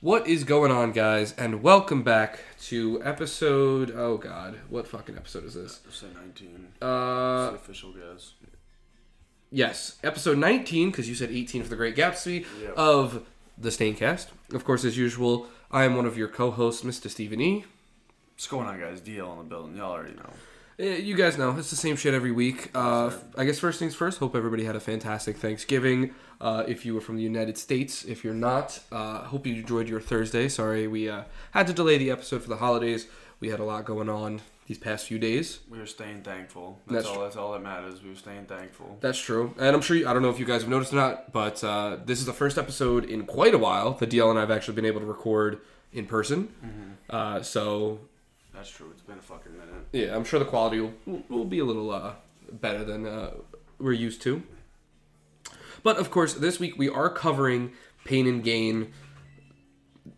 What is going on, guys? And welcome back to episode. Oh God, what fucking episode is this? Say 19. Uh, official guess. yes, episode 19 because you said 18 for the Great Gatsby Yep. of the Staincast. Of course, as usual, I am one of your co-hosts, Mr. Stephen E. What's going on, guys? DL in the building. Y'all already know. Eh, You guys know it's the same shit every week. Uh, I guess first things first. Hope everybody had a fantastic Thanksgiving. Uh, if you were from the United States, if you're not, uh, hope you enjoyed your Thursday. Sorry we uh, had to delay the episode for the holidays. We had a lot going on these past few days. We were staying thankful. That's, That's all. That's all that matters. We were staying thankful. That's true, and I'm sure you, I don't know if you guys have noticed or not, but uh, this is the first episode in quite a while that DL and I have actually been able to record in person. Uh, so That's true. It's been a fucking minute. yeah, I'm sure the quality will, will be a little uh, better than uh, we're used to. But of course, this week we are covering Pain and Gain.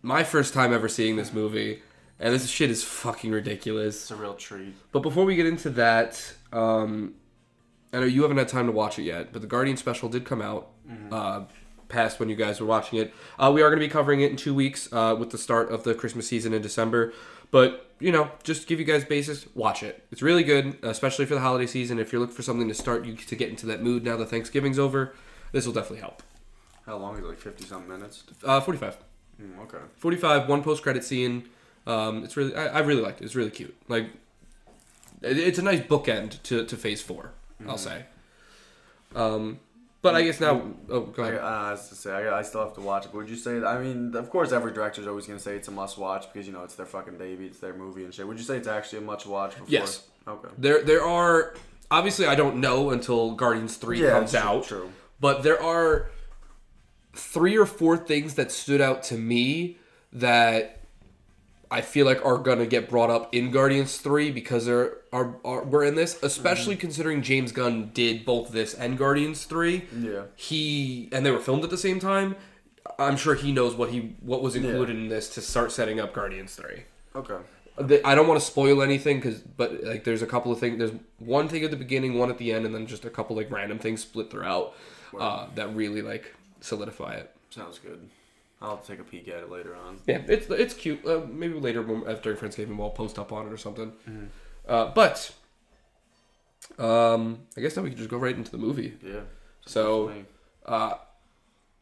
My first time ever seeing this movie, and this shit is fucking ridiculous. It's a real treat. But before we get into that, um, I know you haven't had time to watch it yet, but the Guardian special did come out uh, past when you guys were watching it. Uh, we are going to be covering it in two weeks uh, with the start of the Christmas season in December. But, you know, just to give you guys basis, watch it. It's really good, especially for the holiday season. If you're looking for something to start you to get into that mood now that Thanksgiving's over, this will definitely help. How long is it? Like 50 something minutes? Uh, 45. Mm, okay. 45 one post credit scene um, it's really I, I really liked it it's really cute like it, it's a nice bookend to, to phase 4 i'll say um, but i guess now oh go I, ahead uh, I have to say, I, I still have to watch it. But would you say? I mean, of course, every director's always gonna say it's a must-watch because you know it's their fucking baby, it's their movie and shit. Would you say it's actually a must-watch? Before? Yes. Okay. there there are obviously i don't know until guardians 3 Yeah, comes true, out true. but there are three or four things that stood out to me that I feel like are gonna get brought up in Guardians Three because there are, are we're in this, especially considering James Gunn did both this and Guardians Three. Yeah. He and they were filmed at the same time. I'm sure he knows what he what was included in this to start setting up Guardians Three. Okay. I don't want to spoil anything because, but like, there's a couple of things. There's one thing at the beginning, one at the end, and then just a couple like random things split throughout uh, that really like solidify it. Sounds good. I'll take a peek at it later on. Yeah, it's it's cute. Uh, maybe later when, after Friendsgiving, we'll post up on it or something. Uh, but um, I guess now we can just go right into the movie. Yeah. So uh, I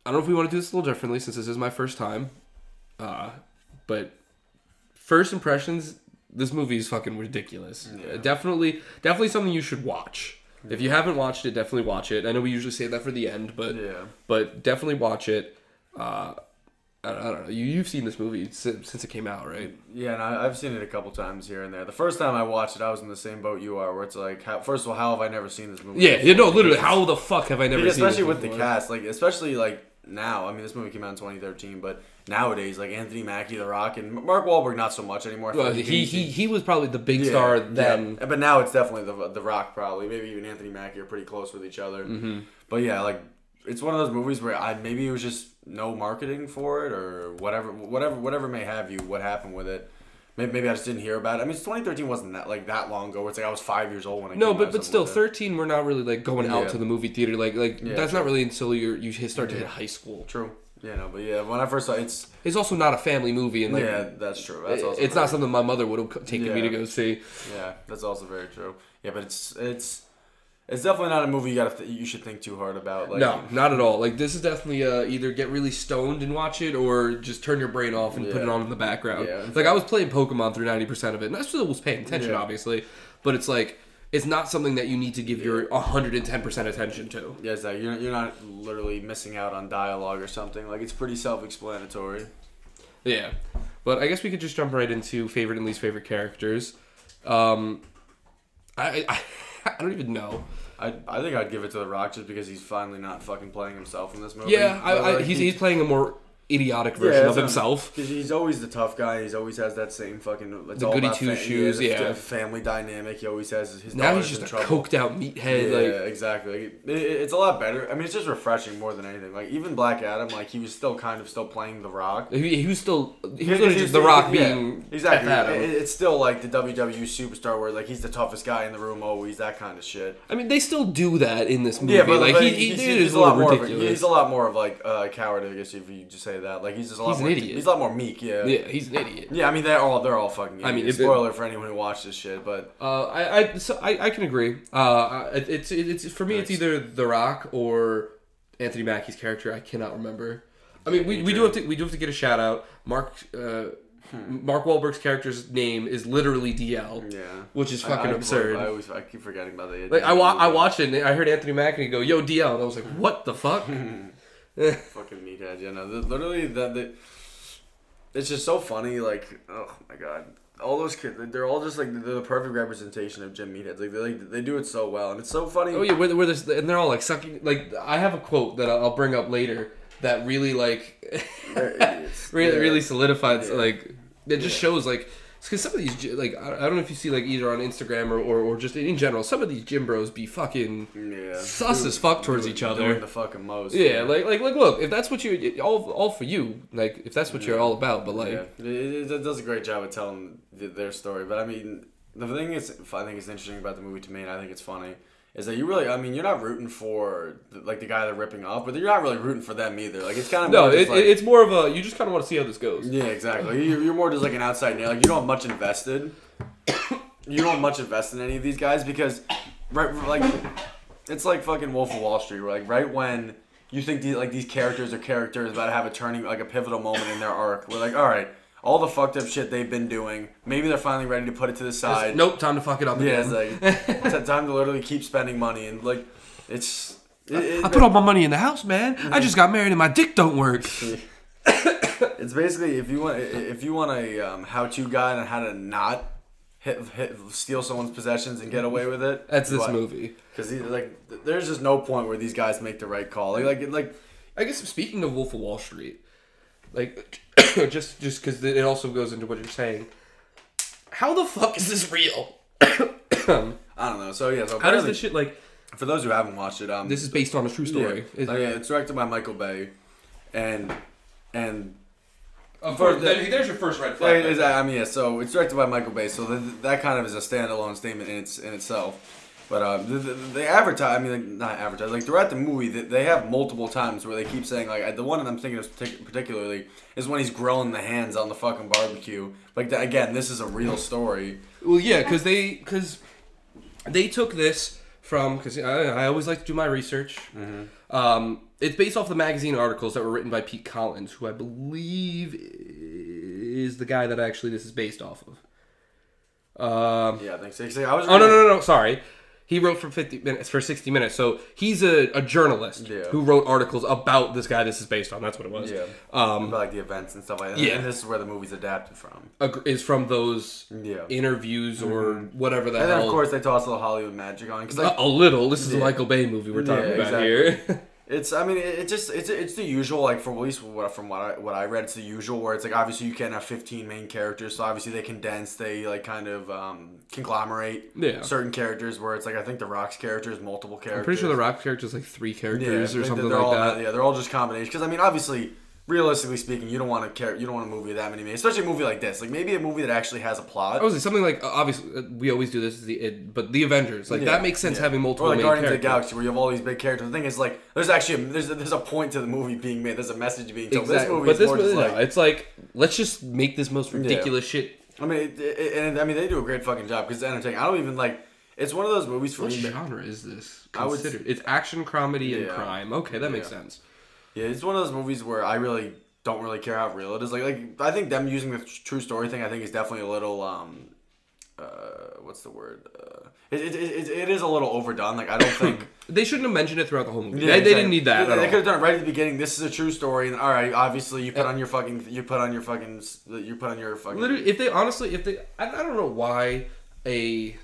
don't know if we want to do this a little differently since this is my first time. Uh, but first impressions, this movie is fucking ridiculous. Yeah. Uh, definitely, definitely something you should watch. If you haven't watched it, definitely watch it. I know we usually say that for the end, but Yeah. but definitely watch it. Uh, I, I don't know. You you've seen this movie since, since it came out, right? Yeah, and I, I've seen it a couple times here and there. The first time I watched it, I was in the same boat you are, where it's like, how, first of all, how have I never seen this movie? Yeah, you know, literally, how the fuck have I never because seen especially this with the before? cast, like especially like now. I mean, this movie came out in 2013, but nowadays, like Anthony Mackie, The Rock, and Mark Wahlberg, not so much anymore. Well, like he, he he was probably the big star then. yeah. but now it's definitely the the Rock, probably maybe even Anthony Mackie are pretty close with each other. Mm-hmm. But yeah, like it's one of those movies where I maybe it was just no marketing for it or whatever, whatever, whatever may have you. What happened with it? Maybe, maybe I just didn't hear about it. I mean, it's 2013 wasn't that like that long ago. It's like I was five years old when it No, but but still, thirteen. We're not really like going out Yeah. to the movie theater. Like like Yeah, that's true. not really until you're you start to hit high school. True. Yeah, no, but yeah, when I first saw it, it's It's also not a family movie, and like yeah, that's true. That's also it's not something my mother would have taken me to go see. Yeah, that's also very true. Yeah, but it's it's it's definitely not a movie you gotta th- you should think too hard about. Like, no, not at all. Like this is definitely uh, either get really stoned and watch it, or just turn your brain off and put it on in the background. Yeah. Like I was playing Pokemon through ninety percent of it, and I still was paying attention, Yeah. obviously. But it's like it's not something that you need to give your hundred and ten percent attention to. Yeah, like you're you're not literally missing out on dialogue or something. Like it's pretty self-explanatory. Yeah, but I guess we could just jump right into favorite and least favorite characters. Um, I I, I don't even know. I I think I'd give it to The Rock just because he's finally not fucking playing himself in this movie. Yeah, I, I, he's he's playing a more idiotic version of himself. what I'm- himself. 'cause he's always the tough guy. He's always has that same fucking. It's The goody two fa- shoes, the yeah. family dynamic. He always has his. Now he's just in a trouble. coked out meathead. yeah, Like exactly. Like, it, it- it's a lot better. I mean, it's just refreshing more than anything. Like even Black Adam, like he was still kind of still playing The Rock. he, he was still he was Because he's- just The Rock yeah, being exactly. It- it's still like the WWE superstar, where like he's the toughest guy in the room, always that kind of shit. I mean, they still do that in this movie. Yeah, but like he, he's, he, he's, it is a lot more. Of a, he's a lot more of like a coward, I guess, if you just say that. Like he's just a lot He's an idiot. He's a lot more meek. Yeah. yeah, he's an idiot. Yeah, I mean they're all they're all fucking. Idiots. I mean, if it- spoiler for anyone who watched this shit, but Uh, I, I, so I, I can agree. Uh, it- it's, it's for me, it's either The Rock or Anthony Mackie's character. I cannot remember. I mean, we, we do have to we do have to get a shout out. Mark uh, Mark Wahlberg's character's name is literally DL, yeah, which is fucking I, absurd. I, always I keep forgetting about that. like I, wa- I watched it and I heard Anthony Mackie go, "Yo DL," and I was like, "What the fuck?" fucking meathead. You know, the- literally that. The, it's just so funny. Like, oh my god. All those kids, they're all just like they're the perfect representation of gym Meatheads. Like they like, they do it so well, and it's so funny. Oh yeah, where, where there's, and they're all like sucking. Like I have a quote that I'll I'll bring up later that really like really Yeah. really solidifies Yeah. like it just Yeah. shows like because some of these like I I don't know if you see like either on Instagram or, or, or just in general some of these gym bros be fucking Yeah. sus as fuck towards doing- each other. Doing the fucking most. yeah like like like look if that's what you all all for you like if that's what you're all about but like yeah, it, it, does a great job of telling th- their story. But I mean, the thing is, I think is interesting about the movie to me, and I think it's funny, is that you really, I mean, you're not rooting for the, like the guy they're ripping off, but you're not really rooting for them either. Like it's kind of no it, like, it's more of a you just kind of want to see how this goes yeah, exactly. You're, you're more just like an outside nail. Like you don't have much invested. you don't have much invested in any of these guys because, right, like, it's like fucking Wolf of Wall Street. Where like right when you think these like these characters are characters about to have a turning like a pivotal moment in their arc, we're like, all right, all the fucked up shit they've been doing, maybe they're finally ready to put it to the side. nope time to fuck it up Yeah, again. it's like it's time to literally keep spending money and like it's. It, it- I put all my money in the house man I just got married and my dick don't work It's basically if you want if you want a um, how-to guide on how to not hit, hit steal someone's possessions and get away with it. that's this movie Because like, there's just no point where these guys make the right call. Like, like, like I guess speaking of Wolf of Wall Street, like just just because it also goes into what you're saying. How the fuck is this real? I don't know. So yeah, so How does apparently- this shit like? for those who haven't watched it, um, This is based on a true story. Yeah, Is- Oh, yeah, it's directed by Michael Bay, and and Of course, the- there- there's your first red Yeah, flag. it is- I mean, yeah. So it's directed by Michael Bay, so that, that kind of is a standalone statement in its in itself. But uh, the, the, they advertise. I mean, like, not advertise. Like throughout the movie, they, they have multiple times where they keep saying like the one that I'm thinking of particularly is when he's grilling the hands on the fucking barbecue. Like that, again, this is a real story. Well, yeah, because they because they took this from because I, I always like to do my research. Um, it's based off the magazine articles that were written by Pete Collins, who I believe is the guy that actually this is based off of. Um, Yeah, I think so. So I was. oh no no no no sorry. He wrote for fifty minutes for sixty minutes, so he's a, a journalist Yeah. who wrote articles about this guy. This is based on. That's what it was. Yeah. Um, About like the events and stuff like that. Yeah. And this is where the movie's adapted from. is from those Yeah. interviews or whatever the And then hell. of course they toss a little Hollywood magic on because A- like a little. This is a Michael Bay movie we're talking Yeah, about exactly. here. It's I mean it, it just it's it's the usual like from at least what from what I what I read it's the usual where it's like obviously you can't have 15 main characters so obviously they condense they like kind of um, conglomerate Yeah. certain characters where it's like I think the Rock's character is multiple characters. I'm pretty sure the Rock character is like three yeah, characters or they- something like that. Yeah, they're all just combinations because I mean obviously realistically speaking you don't want to care you don't want a movie that many main especially a movie like this like maybe a movie that actually has a plot. I was something like uh, obviously uh, we always do this, is the it, but the Avengers like Yeah, that makes sense yeah. having multiple Or like main Guardians characters. of the Galaxy, where you have all these big characters. The thing is, like, there's actually a, there's a, there's a point to the movie being made. There's a message being told. Exactly. This movie but is this more movie, no, like. it's like let's just make this most ridiculous shit. I mean, it, it, and I mean they do a great fucking job because it's entertaining. I don't even like. It's one of those movies for What me. genre is this? I would- Considered? It's action, comedy, and crime. Okay, that makes sense. Yeah, it's one of those movies where I really don't really care how real it is. Like, like I think them using the true story thing, I think is definitely a little um, uh, what's the word? Uh, it, it, it, it is a little overdone. Like I don't think. They shouldn't have mentioned it throughout the whole movie. Yeah, they, they didn't need that They, they could have done it right at the beginning. This is a true story, and all right, obviously you put on your fucking, you put on your fucking, you put on your fucking. Literally, if they honestly, if they, I, I don't know why a,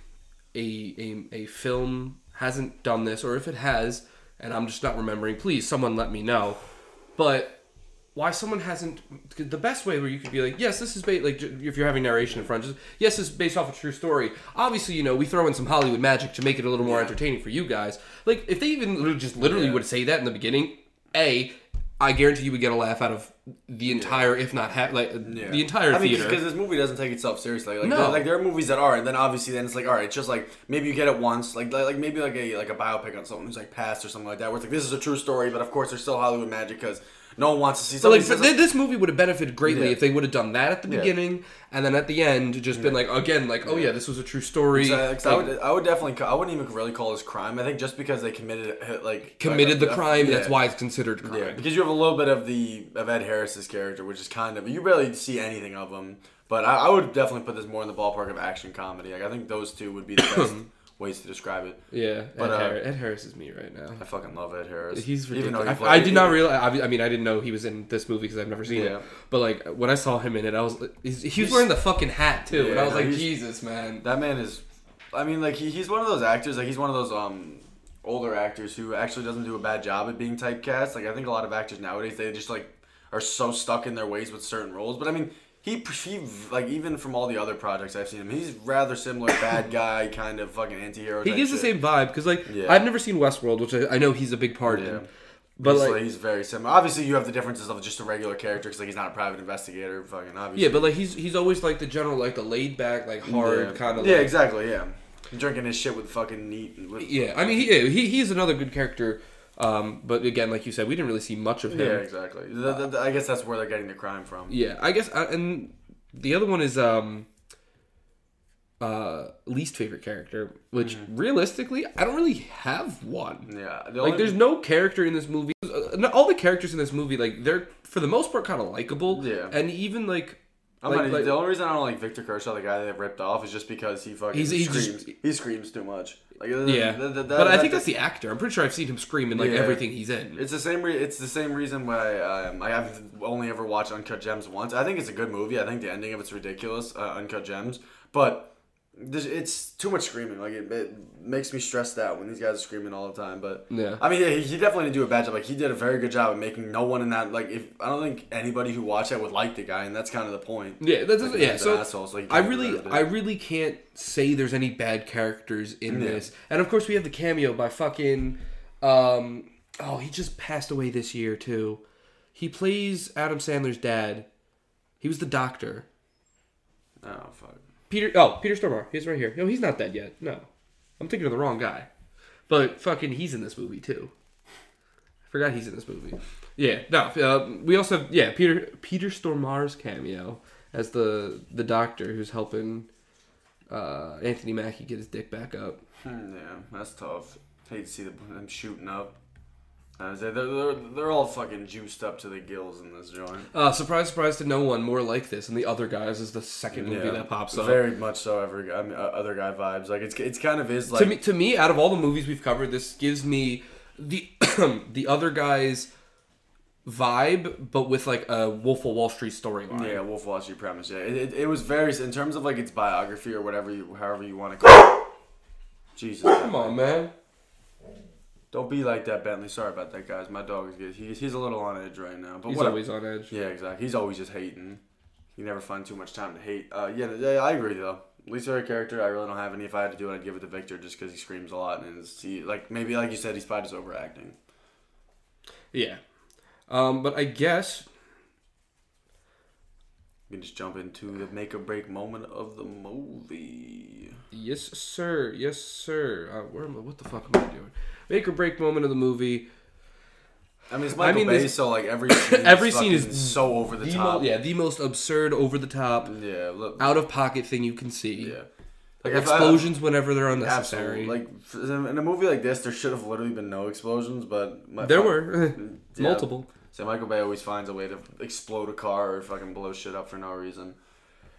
a a a film hasn't done this, or if it has, and I'm just not remembering. Please, someone let me know. But why someone hasn't the best way where you could be like yes this is based like if you're having narration in front just yes this is based off a true story obviously you know we throw in some hollywood magic to make it a little more entertaining for you guys like if they even just literally Yeah. would say that in the beginning a i guarantee you would get a laugh out of the entire if not half like Yeah. the entire I theater because this movie doesn't take itself seriously. Like, No. there, like there are movies that are, and then obviously then it's like, all right, it's just like maybe you get it once, like like, like maybe like a like a biopic on someone who's like passed or something like that, where it's like this is a true story, but of course there's still Hollywood magic because no one wants to see So like, but this movie would have benefited greatly Yeah. if they would have done that at the Yeah. beginning, and then at the end just been like again, like, oh yeah, this was a true story. So, 'cause I would, I would definitely, I wouldn't even really call this crime. I think just because they committed, it, like, committed like, the uh, crime. yeah. That's why it's considered crime. Yeah, because you have a little bit of the of Ed Harris's character, which is kind of you barely see anything of him. But I, I would definitely put this more in the ballpark of action comedy. Like I think those two would be the best ways to describe it. Yeah, But, Ed, uh, Harris, Ed Harris is me right now. I fucking love Ed Harris. He's ridiculous. he I, I did not realize. I mean, I didn't know he was in this movie because I've never seen Yeah. it. But like when I saw him in it, I was he's, he was wearing the fucking hat too, and I was no, like, Jesus, man. That man is, I mean, like he, he's one of those actors. Like he's one of those um older actors who actually doesn't do a bad job at being typecast. Like I think a lot of actors nowadays they just like are so stuck in their ways with certain roles. But I mean. He, he like even from all the other projects I've seen him, he's rather similar bad guy kind of fucking anti-hero. He gives the same vibe because like Yeah. I've never seen Westworld, which I, I know he's a big part Yeah. in. But he's, like, he's very similar. Obviously, you have the differences of just a regular character because like he's not a private investigator. Fucking obviously. yeah, but like he's he's always like the general, like the laid back, like hard yeah. kind of. Yeah, like, exactly. Yeah, drinking his shit with fucking neat. With, Yeah, I mean, he, he he's another good character. Um, but again, like you said, we didn't really see much of him. Yeah, exactly. The- the- the- I guess that's where they're getting the crime from. Yeah, I guess, uh, and the other one is um, uh, least favorite character, which Mm-hmm. realistically, I don't really have one. Yeah, the Like, there's no character in this movie. uh, All the characters in this movie, like, they're for the most part kind of likable. Yeah. and even like, I'm like, not- like- the only reason I don't like Victor Kershaw, the guy that ripped off, is just because he fucking He's- he's screams. just- he screams too much. Like, uh, yeah. th- that- but I think that's the actor. I'm pretty sure I've seen him scream in like Yeah. everything he's in. It's the same. Re- it's the same reason why um, I haven't only ever watched Uncut Gems once. I think it's a good movie. I think the ending of it's ridiculous. Uh, Uncut Gems, but it's too much screaming. Like it, it makes me stressed out when these guys are screaming all the time. But Yeah. I mean, yeah, he, he definitely didn't do a bad job. Like he did a very good job of making no one in that. Like if I don't think anybody who watched that would like the guy, and that's kind of the point. Yeah, that's Like, yeah. So asshole, so I really. I really can't say there's any bad characters in Yeah. this. And of course, we have the cameo by fucking. Um, oh, he just passed away this year too. He plays Adam Sandler's dad. He was the doctor. Oh fuck. Peter. Oh, Peter Stormare. He's right here. No, he's not dead yet. No, I'm thinking of the wrong guy. But fucking, he's in this movie too. I forgot he's in this movie. Yeah. No. Uh, we also have yeah Peter Peter Stormare's cameo as the the doctor who's helping uh, Anthony Mackie get his dick back up. Hmm, Yeah, that's tough. Hate to see them them shooting up. I was like, they're, they're, they're all fucking juiced up to the gills in this joint. Uh, surprise, surprise to no one, more like this, and the other guys is the second movie that pops up. Very much so. Every I mean, uh, other guy vibes. Like it's it's kind of is like to me, to me, out of all the movies we've covered, this gives me the the other guys vibe, but with like a Wolf of Wall Street storyline. yeah, Wolf of Wall Street premise. Yeah, it, it, it was very in terms of like its biography or whatever you however you want to call. it. Jesus, Come on, man. Don't be like that, Bentley. Sorry about that, guys. My dog is good. He's he's a little on edge right now, but He's whatever. always on edge. Yeah, exactly. He's always just hating. You never find too much time to hate. Uh, yeah, yeah, I agree though. Least favorite character, I really don't have any. If I had to do it, I'd give it to Victor just because he screams a lot and is he like maybe like you said, he's probably just overacting. Yeah. Um, but I guess We can just jump into the make or break moment of the movie. yes, sir. Yes, sir. Uh, where am I? What the fuck am I doing? Make or break moment of the movie. I mean, it's I Michael mean, Bay, so like every scene Every is scene is so over the, The top. mo- yeah, the most absurd, over the top, yeah, look, out of pocket thing you can see. yeah. Like if I- explosions whenever they're unnecessary. Absolutely. Like in a movie like this, there should have literally been no explosions, but my, there were Yeah. multiple. So Michael Bay always finds a way to explode a car or fucking blow shit up for no reason.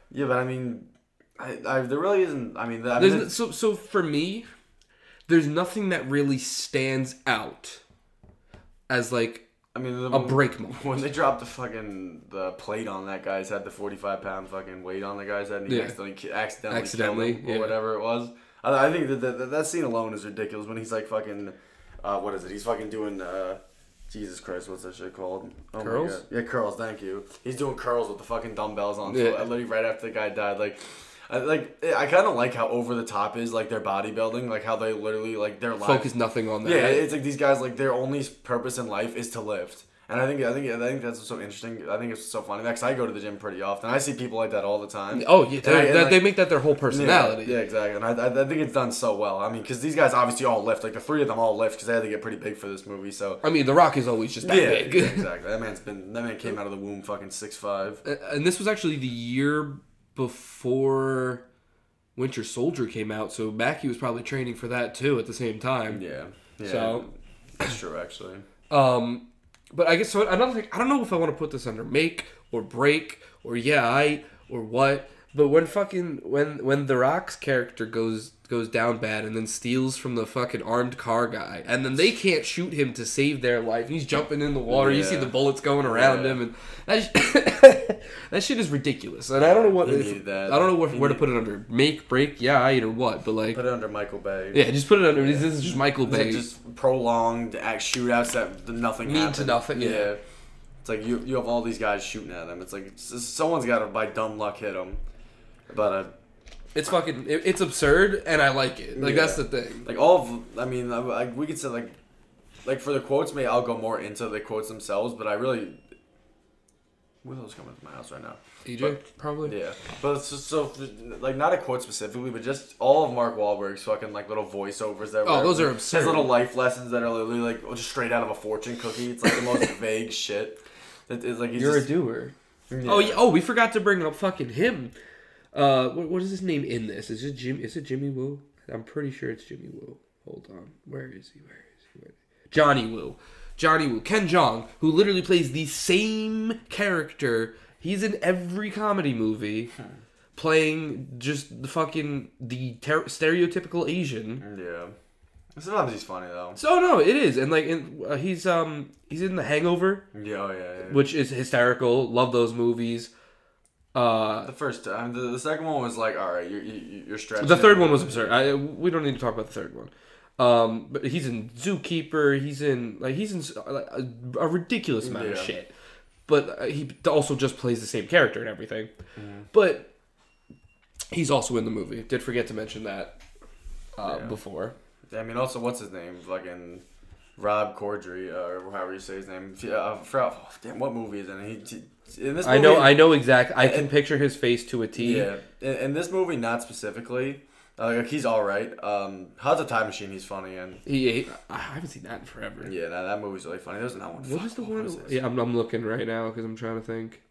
Yeah, but I mean, I, I there really isn't. I mean, I mean so so for me, there's nothing that really stands out as like I mean, the, a break moment. when they dropped the fucking the plate on that guy's head, the forty five pound fucking weight on the guy's head, and he Yeah. accidentally accidentally, Accidentally, killed him, or yeah. whatever it was. I, I think that, that that scene alone is ridiculous when he's like fucking, uh, what is it? He's fucking doing uh, Jesus Christ, what's that shit called? Oh my Curls? God. Yeah, curls. Thank you. He's doing curls with the fucking dumbbells on. Yeah. Yeah. Literally right after the guy died. Like, I like. I kind of like how over the top is like their bodybuilding. Like how they literally like their life. Focus nothing on that. Yeah, it's like these guys like their only purpose in life is to lift. And I think I think I think that's what's so interesting. I think it's so funny because I go to the gym pretty often. I see people like that all the time. Oh yeah, I- that- like- they make that their whole personality. Yeah, yeah, exactly. And I, I, think it's done so well. I mean, because these guys obviously all lift. Like the three of them all lift because they had to get pretty big for this movie. So I mean, The Rock is always just that yeah, big. exactly. That man's been that man came out of the womb fucking six five. and this was actually the year before Winter Soldier came out, so Mackie was probably training for that too at the same time. Yeah, yeah. So- that's true actually. Um, but I guess so. Another thing, I don't know if I want to put this under make or break or yeah, I or what. But when fucking when when the Rock's character goes goes down bad and then steals from the fucking armed car guy, and then they can't shoot him to save their life. He's jumping in the water. You see the bullets going around Yeah. him, and that sh- that shit is ridiculous. And I don't know what if-. I don't know where, where to put it under make break yeah I or what. But like Put it under Michael Bay. yeah, just put it under. This is just Michael Bay. just prolonged act shootouts that nothing Mean to nothing, yeah. It's like you you have all these guys shooting at them. It's like someone's got to by dumb luck hit them. But uh, It's fucking. It, it's absurd, and I like it. Like Yeah. that's the thing. like all of I mean I, I, we could say like like for the quotes maybe I'll go more into the quotes themselves, but I really Willow's coming to my house right now. EJ probably. Yeah, but it's just so like not a quote specifically, but just all of Mark Wahlberg's fucking like little voiceovers that. Oh, were- those are His absurd. little life lessons that are literally like just straight out of a fortune cookie. It's like the most vague shit. It- It's like he's You're just, a doer. yeah. Oh yeah. Oh, we forgot to bring up fucking him. Uh, what, what is his name in this? Is it Jim? Is it Jimmy Woo? I'm pretty sure it's Jimmy Woo. Hold on. Where is he? Where is he? Where Johnny Wu. Johnny Wu. Ken Jeong, who literally plays the same character. He's in every comedy movie, playing just the fucking the ter- stereotypical Asian. Yeah. Sometimes he's funny though. So no, it is, and like in, uh, he's um he's in The Hangover, Yeah, oh, yeah, yeah. which is hysterical. Love those movies. Uh, The first time, the, the second one was like, all right, you're you, you're stretching. the third one was absurd. I, we don't need to talk about the third one. Um, but he's in Zookeeper. He's in like he's in like, a, a ridiculous amount of shit. But uh, he also just plays the same character and everything. Mm-hmm. But he's also in the movie. Did forget to mention that uh, Yeah. before. I mean, also, what's his name? Fucking Rob Corddry, uh, or however you say his name. Uh, for, oh, damn, what movie is it? He, this. I know. I know exactly. I can and- picture his face to a T. Yeah, in, in this movie, not specifically. Uh, like he's all right. Um, Hot Tub Time Machine? He's funny, and He, he- I haven't seen that in forever. yeah, that, that movie's really funny. There's that one. What is the one? was? Yeah, I'm, I'm looking right now because I'm trying to think.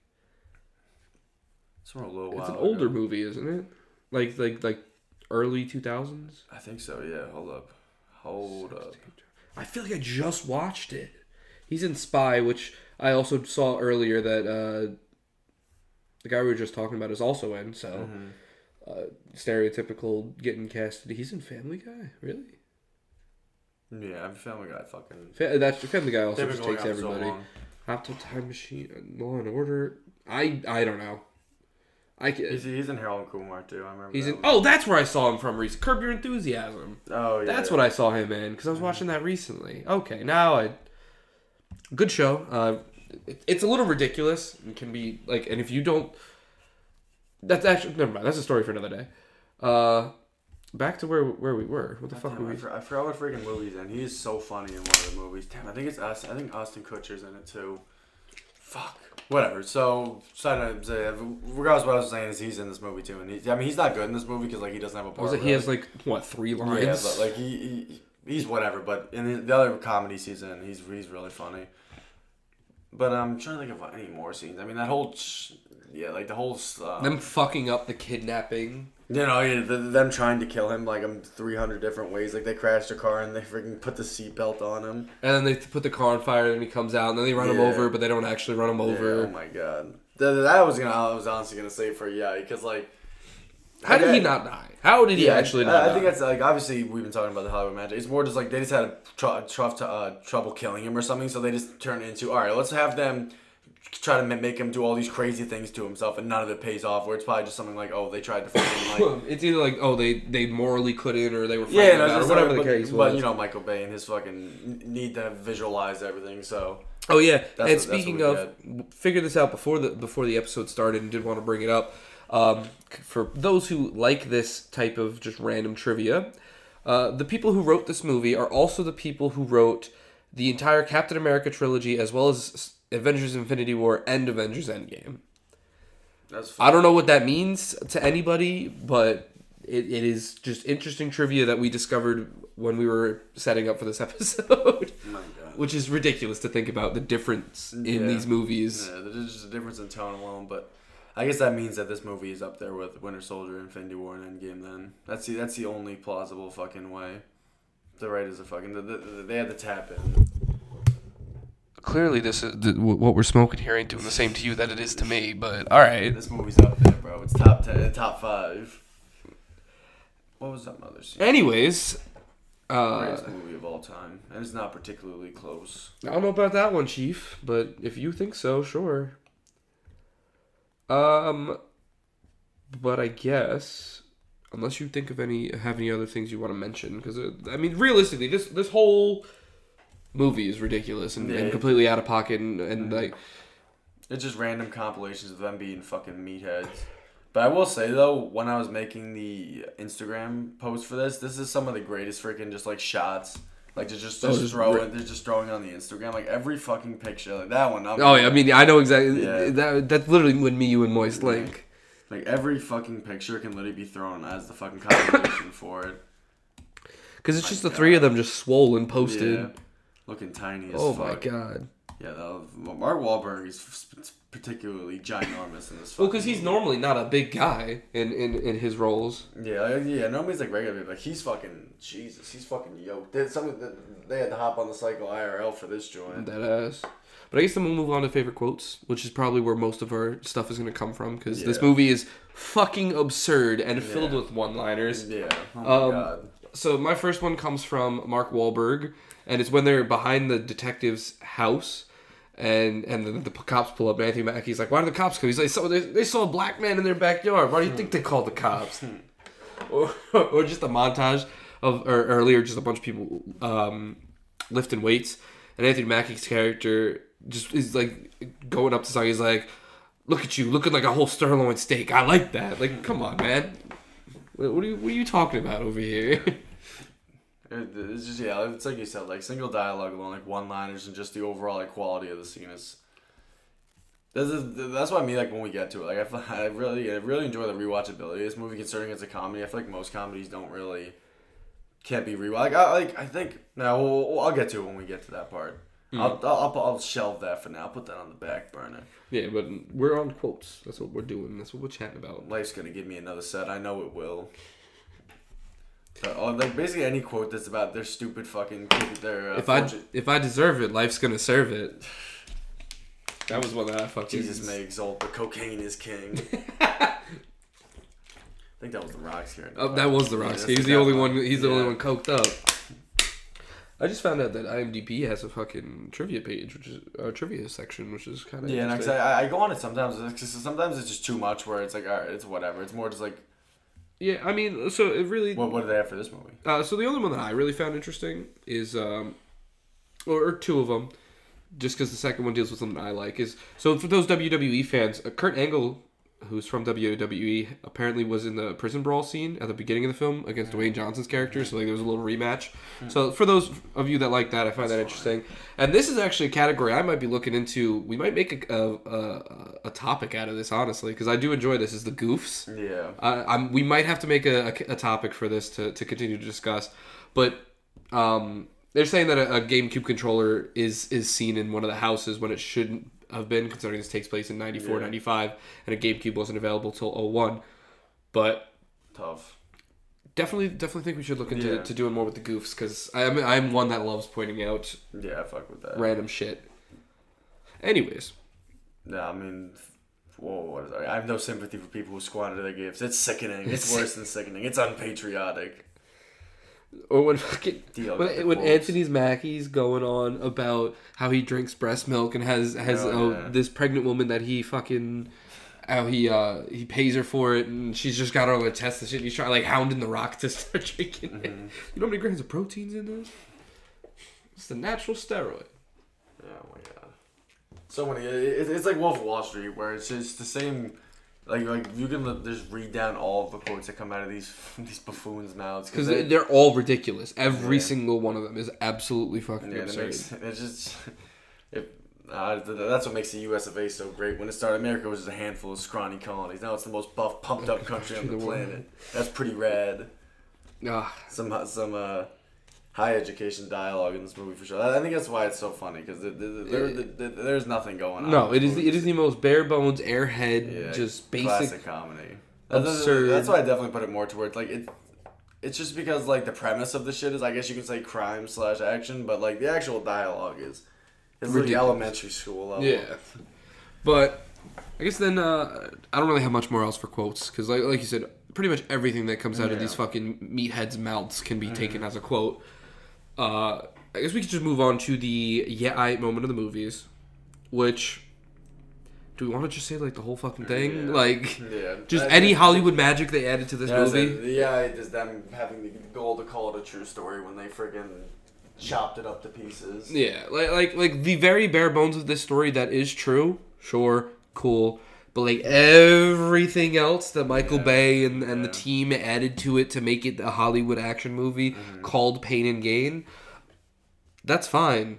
it's from a little while. It's an ago. older movie, isn't it? Like like like early 2000s. I think so. Yeah. Hold up. Hold up. I feel like I just watched it. He's in Spy, which I also saw earlier that uh, the guy we were just talking about is also in. So Mm-hmm. uh, stereotypical getting casted. He's in Family Guy, really? Yeah, I'm Family Guy. Fucking. Fa- that's Family Guy also just takes on so everybody. long. Hot Time Machine, Law and Order. I I don't know. I ca- He's, he's in Harold and Kumar too. I remember. He's that in. one. Oh, that's where I saw him from. Recently. Curb Your Enthusiasm. Oh yeah. That's what I saw him in because I was watching that recently. Okay, now I. Good show. Uh, it, it's a little ridiculous and can be like, and if you don't, that's actually never mind. That's a story for another day. Uh, back to where where we were. What the fuck Damn, were I, we? for, I forgot what freaking movies in. He is so funny in one of the movies. Damn, I think it's us. I think Ashton Kutcher's in it too. Fuck. Whatever. So, side note, regardless of what I was saying, is he's in this movie too, and he, I mean, he's not good in this movie because like he doesn't have a part. Was it? He has like what three lines? Yeah, but like he, he he's whatever. But in the, the other comedy season, he's he's really funny. But I'm trying to think of any more scenes. I mean, that whole sh- yeah, like the whole uh, Them fucking up the kidnapping. you know yeah, the, them trying to kill him like um 300 different ways. Like they crashed a car and they freaking put the seatbelt on him. And then they put the car on fire, and he comes out, and then they run him over, but they don't actually run him Yeah, over. oh my god. That, that was gonna. I was honestly gonna say for yeah, because like. How did he not die? How did he actually I, not I die? think that's like obviously we've been talking about the Hollywood magic. It's more just like they just had a tr- tr- uh, trouble killing him or something, so they just turned it into all right. Let's have them try to ma- make him do all these crazy things to himself, and none of it pays off. Where it's probably just something like, oh, they tried to fucking like. it's either like oh they they morally couldn't or they were Yeah, no, about it, it's or whatever but, the case but was. you know Michael Bay and his fucking need to visualize everything. So Oh yeah, That's and what- that's speaking of, we figured this out before the before the episode started, and did want to bring it up. Um, for those who like this type of just random trivia, uh, the people who wrote this movie are also the people who wrote the entire Captain America trilogy, as well as Avengers: Infinity War and Avengers: Endgame. I don't know what that means to anybody, but it, it is just interesting trivia that we discovered when we were setting up for this episode. Oh. Which is ridiculous to think about the difference in Yeah. these movies. Yeah, there's just a difference in tone alone, but I guess that means that this movie is up there with Winter Soldier, Infinity War, and Endgame. Then that's the that's the only plausible fucking way. The writers are fucking. The, the, the- they had to tap in. Clearly, this is the, what we're smoking here ain't doing the same to you that it is to me. But all right, This movie's up there, bro. It's top ten, top five. What was that mother scene? anyways, uh, Greatest movie of all time, and it's not particularly close. I don't know about that one, Chief, but if you think so, sure. Um, but I guess unless you think of any have any other things you want to mention, because I mean, realistically, this this whole movie is ridiculous and, and completely out of pocket, and, and like It's just random compilations of them being fucking meatheads. But I will say though, when I was making the Instagram post for this, this is some of the greatest freaking just like shots. Like just just, Oh, just just throwing, they're just throwing on the Instagram like every fucking picture like that one. I'm, oh yeah, I mean, I know exactly Yeah. that that's literally when me, you, and Moist link. like every fucking picture can literally be thrown as the fucking compilation for it. Because it's My just the three of them just swollen posted. Yeah, looking tiny oh as Oh fuck. my god. Yeah, was, Mark Wahlberg is particularly ginormous in this. Well, because he's movie. normally not a big guy in, in, in his roles. Yeah, like, yeah. Nobody's like regular, but like he's fucking Jesus. He's fucking yoked. They, some, they had to hop on the cycle IRL for this joint. That ass. But I guess then we'll move on to favorite quotes, which is probably where most of our stuff is going to come from, because this movie is fucking absurd and filled Yeah. with one-liners. Yeah. Oh my Um, god. So my first one comes from Mark Wahlberg, and it's when they're behind the detective's house, and and the, the cops pull up. And Anthony Mackie's like, "Why did the cops come?" He's like, "So they, they saw a black man in their backyard. Why do you think they called the cops?" or, or just a montage of or earlier, just a bunch of people um, lifting weights, and Anthony Mackie's character just is like going up to something. He's like, "Look at you, looking like a whole sirloin steak. I like that. Like, come on, man." What what are you, what are you talking about over here? It- It's just yeah. It's like you said, like single dialogue alone, like one liners, and just the overall like quality of the scene is. This is, that's what I mean. Like when we get to it, like I, feel, I really, I really enjoy the rewatchability of this movie. Considering it's a comedy, I feel like most comedies don't really can't be rewatched. Like I, like I think now we'll, I'll get to it when we get to that part. Hmm. I'll, I'll, I'll, I'll shelve that for now. I'll put that on the back burner. Yeah, but we're on quotes. That's what we're doing. That's what we're chatting about. Life's gonna give me another set. I know it will. But, oh, like basically any quote that's about their stupid fucking their uh, If I if I deserve it, life's gonna serve it. That was one that I fucking. Jesus may exalt, but cocaine is king. I think that was the Rocks here. Oh, that was the Yeah, Rocks. that's he's the only one. He's the only one coked up. I just found out that IMDb has a fucking trivia page, which is a trivia section, which is kind of Yeah, and I, I, go on it sometimes. 'cause sometimes it's just too much. Where it's like, all right, it's whatever. It's more just like, yeah. I mean, so it really. what, what do they have for this movie? Uh, so the only one that I really found interesting is, um, or, or two of them, just because the second one deals with something I like. Is so for those WWE fans, uh, Kurt Angle, who's from WWE, apparently was in the prison brawl scene at the beginning of the film against Dwayne Johnson's character. So like there was a little rematch. So for those of you that like that, I find that interesting. And this is actually a category I might be looking into. We might make a a, a, a topic out of this honestly, because I do enjoy this. Is the goofs. Yeah, Uh, I'm, we might have to make a, a, a topic for this to, to continue to discuss, but um, they're saying that a, a GameCube controller is is seen in one of the houses when it shouldn't have been, considering this takes place in 94, Yeah. 95, and a GameCube wasn't available till 01. But tough. definitely, definitely think we should look into Yeah. to doing more with the goofs because I'm I'm one that loves pointing out Yeah, fuck with that. random shit. Anyways, Yeah, I mean, whoa, what is that? I have no sympathy for people who squander their gifts. It's sickening. It's It's- worse than sickening. It's unpatriotic. Or when fucking when, when. Anthony's Mackie's going on about how he drinks breast milk and has has Oh, oh, yeah. this pregnant woman that he fucking how he uh he pays her for it and she's just got all the test and shit. He's trying like hounding the rock to start drinking. Mm-hmm. You know how many grams of proteins in this? It's the natural steroid. Oh my god. So many. It's like Wolf of Wall Street, where it's just the same. Like like you can just read down all of the quotes that come out of these these buffoons' mouths Because they- they're all ridiculous. Every Yeah. single one of them is absolutely fucking Yeah, it absurd. makes it's just it, uh, that's what makes the U.S. of A. so great. When it started, America was just a handful of scrawny colonies. Now it's the most buff, pumped up country on the the world. planet. That's pretty rad. Ah, Some some uh, high education dialogue in this movie for sure. I think that's why it's so funny because there, there, there, there's nothing going on. no, it is the, it is the most bare bones, airhead, Yeah, just basic. classic comedy. Absurd. That's why I definitely put it more towards like it. It's just because like the premise of the shit is I guess you can say crime slash action, but like the actual dialogue is is like elementary school level. Yeah, but I guess then uh, I don't really have much more else for quotes because, like, like you said, pretty much everything that comes out of these fucking meatheads' mouths can be taken as a quote. Uh, I guess we could just move on to the yeah I moment of the movies, which. Do we want to just say like the whole fucking thing? Yeah. Like, Yeah. just any Hollywood magic they added to this movie? it- yeah, it is them having the goal to call it a true story when they friggin' chopped it up to pieces. Yeah, like like like the very bare bones of this story that is true. Sure, cool, but like everything else that Michael Yeah, Bay and, and the team added to it to make it a Hollywood action movie Mm-hmm. called Pain and Gain, that's fine.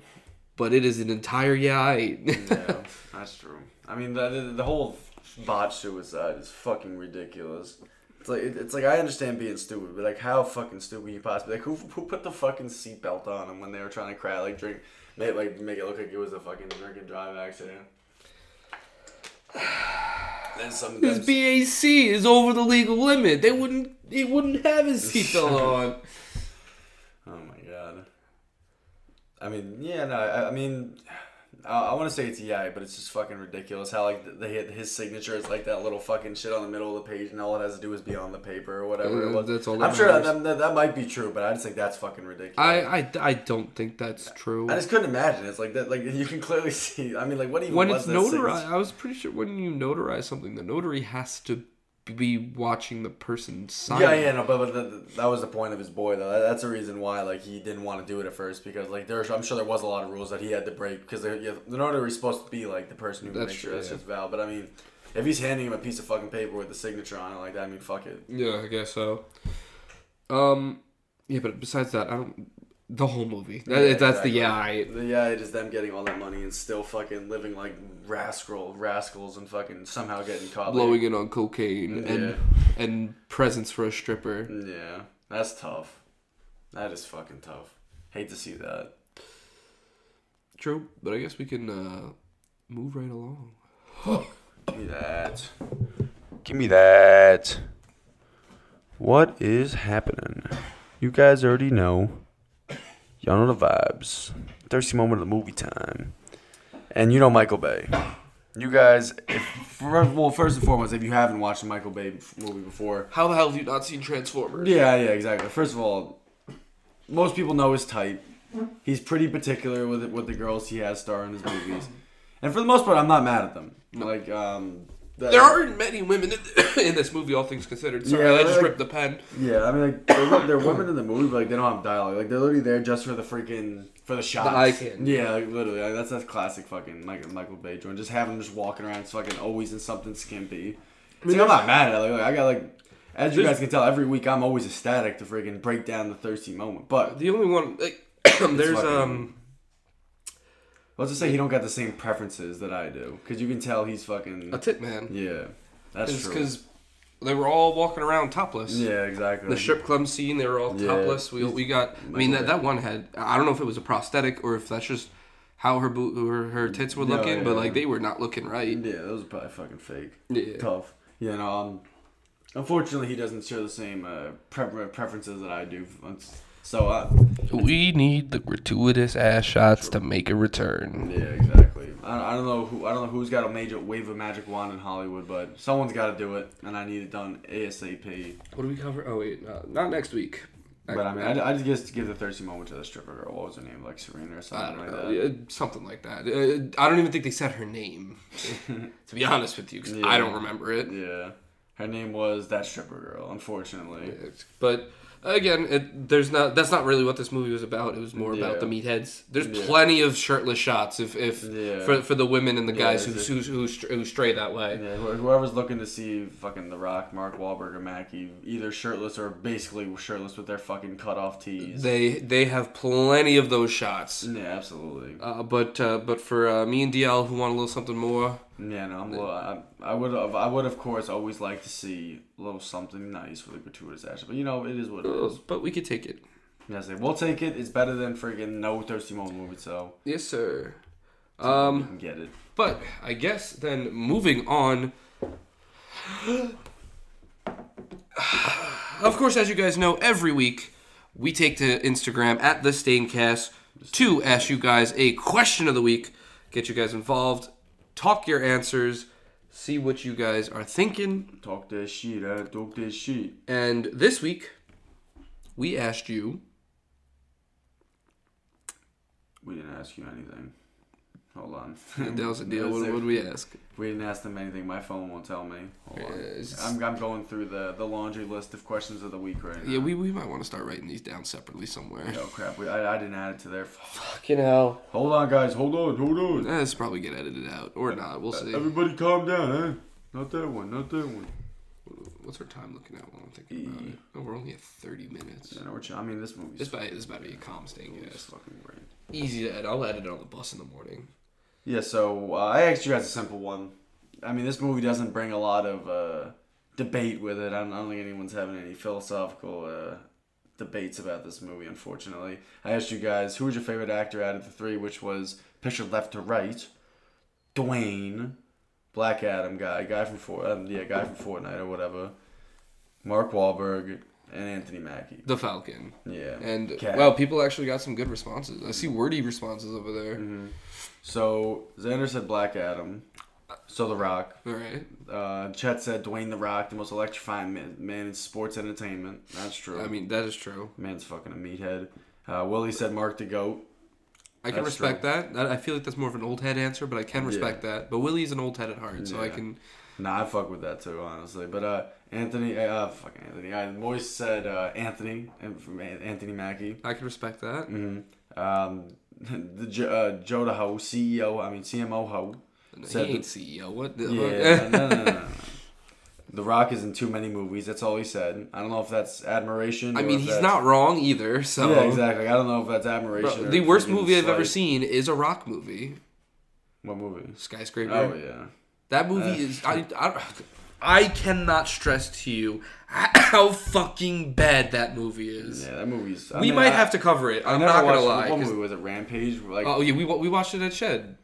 But it is an entire yeah. I- yeah, that's true. I mean, the, the, the whole botch suicide is fucking ridiculous. It's like it's like I understand being stupid, but like how fucking stupid you possibly like who who put the fucking seatbelt on him when they were trying to crash like drink make like make it look like it was a fucking drink and drive accident. Then some His BAC is over the legal limit. They wouldn't. He wouldn't have his seatbelt on. Oh my god. I mean, yeah, no, I, I mean, I, I want to say it's yeah, but it's just fucking ridiculous how like they hit his signature is like that little fucking shit on the middle of the page, and all it has to do is be on the paper or whatever Uh, that's all I'm sure that, that, that might be true, but I just think that's fucking ridiculous. I, I, I don't think that's true. I just couldn't imagine. It's like that. Like you can clearly see. I mean, like what even when was it's notarized, signature? I was pretty sure when you notarize something, the notary has to be watching the person sign. Yeah, yeah, no, but, but the, that was the point of his boy though. That, that's the reason why like he didn't want to do it at first because like there's I'm sure there was a lot of rules that he had to break because yeah, the notary is supposed to be like the person who That's makes sure that's yeah. just valid. But I mean, if he's handing him a piece of fucking paper with the signature on it like that, I mean, fuck it. Yeah, I guess so. Um, yeah, but besides that, I don't. The whole movie. That, Yeah, that's exactly. the yeah. I, The- Yeah, it is them getting all that money and still fucking living like rascal rascals and fucking somehow getting caught. blowing it on cocaine and Yeah. and presents for a stripper. Yeah, that's tough. That is fucking tough. Hate to see that. True, but I guess we can uh, move right along. Give me that. Give me that. What is happening? You guys already know. Y'all know the vibes. Thirsty moment of the movie time. And you know Michael Bay. You guys, if, well, first and foremost, if you haven't watched a Michael Bay movie before, How the hell have you not seen Transformers? yeah, yeah, exactly. First of all, most people know his type. He's pretty particular with with the girls he has star in his movies, and for the most part, I'm not mad at them. Like, um, the- There aren't many women in, this movie, all things considered. Sorry, Yeah, I just like- ripped the pen. Yeah, I mean, like they're, they're women in the movie, but like they don't have dialogue. Like they're literally there just for the freaking for the shots. eye. Yeah, like, literally. Like, that's that's classic fucking Michael Michael Bay joint. Just having them just walking around, fucking always in something skimpy. I mean, I'm not mad at it. Like, I got like, as you guys can tell, every week I'm always ecstatic to freaking break down the thirsty moment. But The only one, like, there's fucking- um, let's just say he don't got the same preferences that I do, because you can tell he's fucking. a tit man. Yeah, that's true. Because they were all walking around topless. yeah, exactly. The strip club scene, they were all Yeah. topless. We, we got. I mean, that, that one had. I don't know if it was a prosthetic or if that's just how her boot, her, her tits were No, looking, but yeah. like they were not looking right. Yeah, those are probably fucking fake. Yeah. Tough. Yeah, no, um, unfortunately, he doesn't share the same uh, pre- preferences that I do. So, uh, We need the gratuitous ass shots to make a return. yeah, exactly. I, I don't know who I don't know who's got a major wave of magic wand in Hollywood, but someone's got to do it, and I need it done ASAP. What do we cover? Oh wait, uh, not next week. But I mean, I I just give the thirsty moment to the stripper girl. What was her name? Like Serena or something like know, that. yeah, something like that. Uh, I don't even think they said her name, to be honest with you, because I don't remember it. Yeah, her name was that stripper girl. Unfortunately, It's- But again, it, there's not. That's not really what this movie was about. It was more about the meatheads. There's Yeah. plenty of shirtless shots if if Yeah. for, for the women and the Yeah, guys who, who, who, who stray that way. yeah, whoever's looking to see fucking The Rock, Mark Wahlberg, or Mackie, either shirtless or basically shirtless with their fucking cut off tees. They they have plenty of those shots. yeah, absolutely. Uh, but uh, but for uh, me and DL who want a little something more, Yeah, no, I'm, well, I, I would have, I would of course always like to see a little something nice with a gratuitous action, but you know, it is what it is. but we could take it. Yes, we'll take it. It's better than friggin' no thirsty moment movie, so Yes, sir. we Um, can get it. but I guess then moving on. Of course, as you guys know, every week we take to Instagram at the Staincast to ask you guys a question of the week, get you guys involved, talk your answers, see what you guys are thinking. Talk that shit, uh, talk that shit. And this week, we asked you. We didn't ask you anything. Hold on. That was a deal. That's What it. would we ask? We didn't ask them anything. My phone won't tell me. Hold on. It's- I'm, I'm going through the, the laundry list of questions of the week right now. Yeah, we, we might want to start writing these down separately somewhere. Oh crap! We, I, I didn't add it to their. Fucking hell. Hold on, guys. Hold on. Hold on. Eh, That's probably get edited out or not. We'll uh, see. Everybody, calm down, huh? Not that one. Not that one. What's our time looking at while I'm thinking about it? Oh, we're only at 30 minutes. Yeah, no, we're ch- I mean, this movie's This about, this about to be a calm staying movie's yes. fucking great. Easy to edit. I'll edit it on the bus in the morning. Yeah, so uh, I asked you guys a simple one. I mean, this movie doesn't bring a lot of uh, debate with it. I don't, I don't think anyone's having any philosophical uh, debates about this movie, unfortunately. I asked you guys who was your favorite actor out of the three, which was pictured left to right, Dwayne, Black Adam guy, guy from um, yeah, guy from Fortnite or whatever, Mark Wahlberg, and Anthony Mackie. The Falcon. Yeah, And, Cat. well, people actually got some good responses. I see wordy responses over there. Mm-hmm. So Xander said Black Adam. So The Rock. All right. Uh, Chet said Dwayne The Rock, the most electrifying man, man in sports entertainment. That's true. I mean, that is true. Man's fucking a meathead. Uh, Willie said Mark the Goat. I can That's respect that. I I feel like that's more of an old head answer, but I can Yeah. respect that. But Willie's an old head at heart, so I can. Nah, I fuck with that too, honestly. But uh, Anthony, uh, fucking Anthony. Uh, Moise said uh, Anthony, and from Anthony Mackie. I can respect that. hmm Um, the uh, Joe the Ho, CEO. I mean CMO Ho. he Said ain't CEO. What the Yeah, no, no, no, no, no. The Rock is in too many movies. That's all he said. I don't know if that's admiration. I mean, he's not wrong either. So Yeah, exactly. I don't know if that's admiration. Bro, the worst movie I've ever seen is a rock movie, What movie? Skyscraper. Oh yeah. That movie Uh, is I, I I cannot stress to you how fucking bad that movie is. Yeah, that movie's. I we mean, might I, have to cover it. I'm not gonna lie. What movie was it? Rampage. Like Oh yeah, we we watched it at Shed.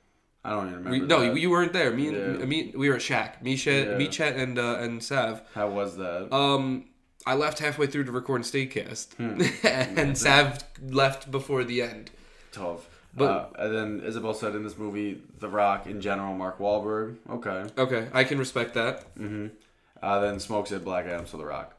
I don't even remember. We, no, you weren't there. Me and Yeah. me, we were at Shack. Me, Chet, Yeah. me, Chet, and uh, and Sav. How was that? Um, I left halfway through to record Staincast, Hmm. and Sav left before the end. Tough. But- uh, and then Isabel said in this movie, The Rock in general, Mark Wahlberg. Okay. Okay, I can respect that. Mm-hmm. Uh, then Smoke said Black Adam, so The Rock.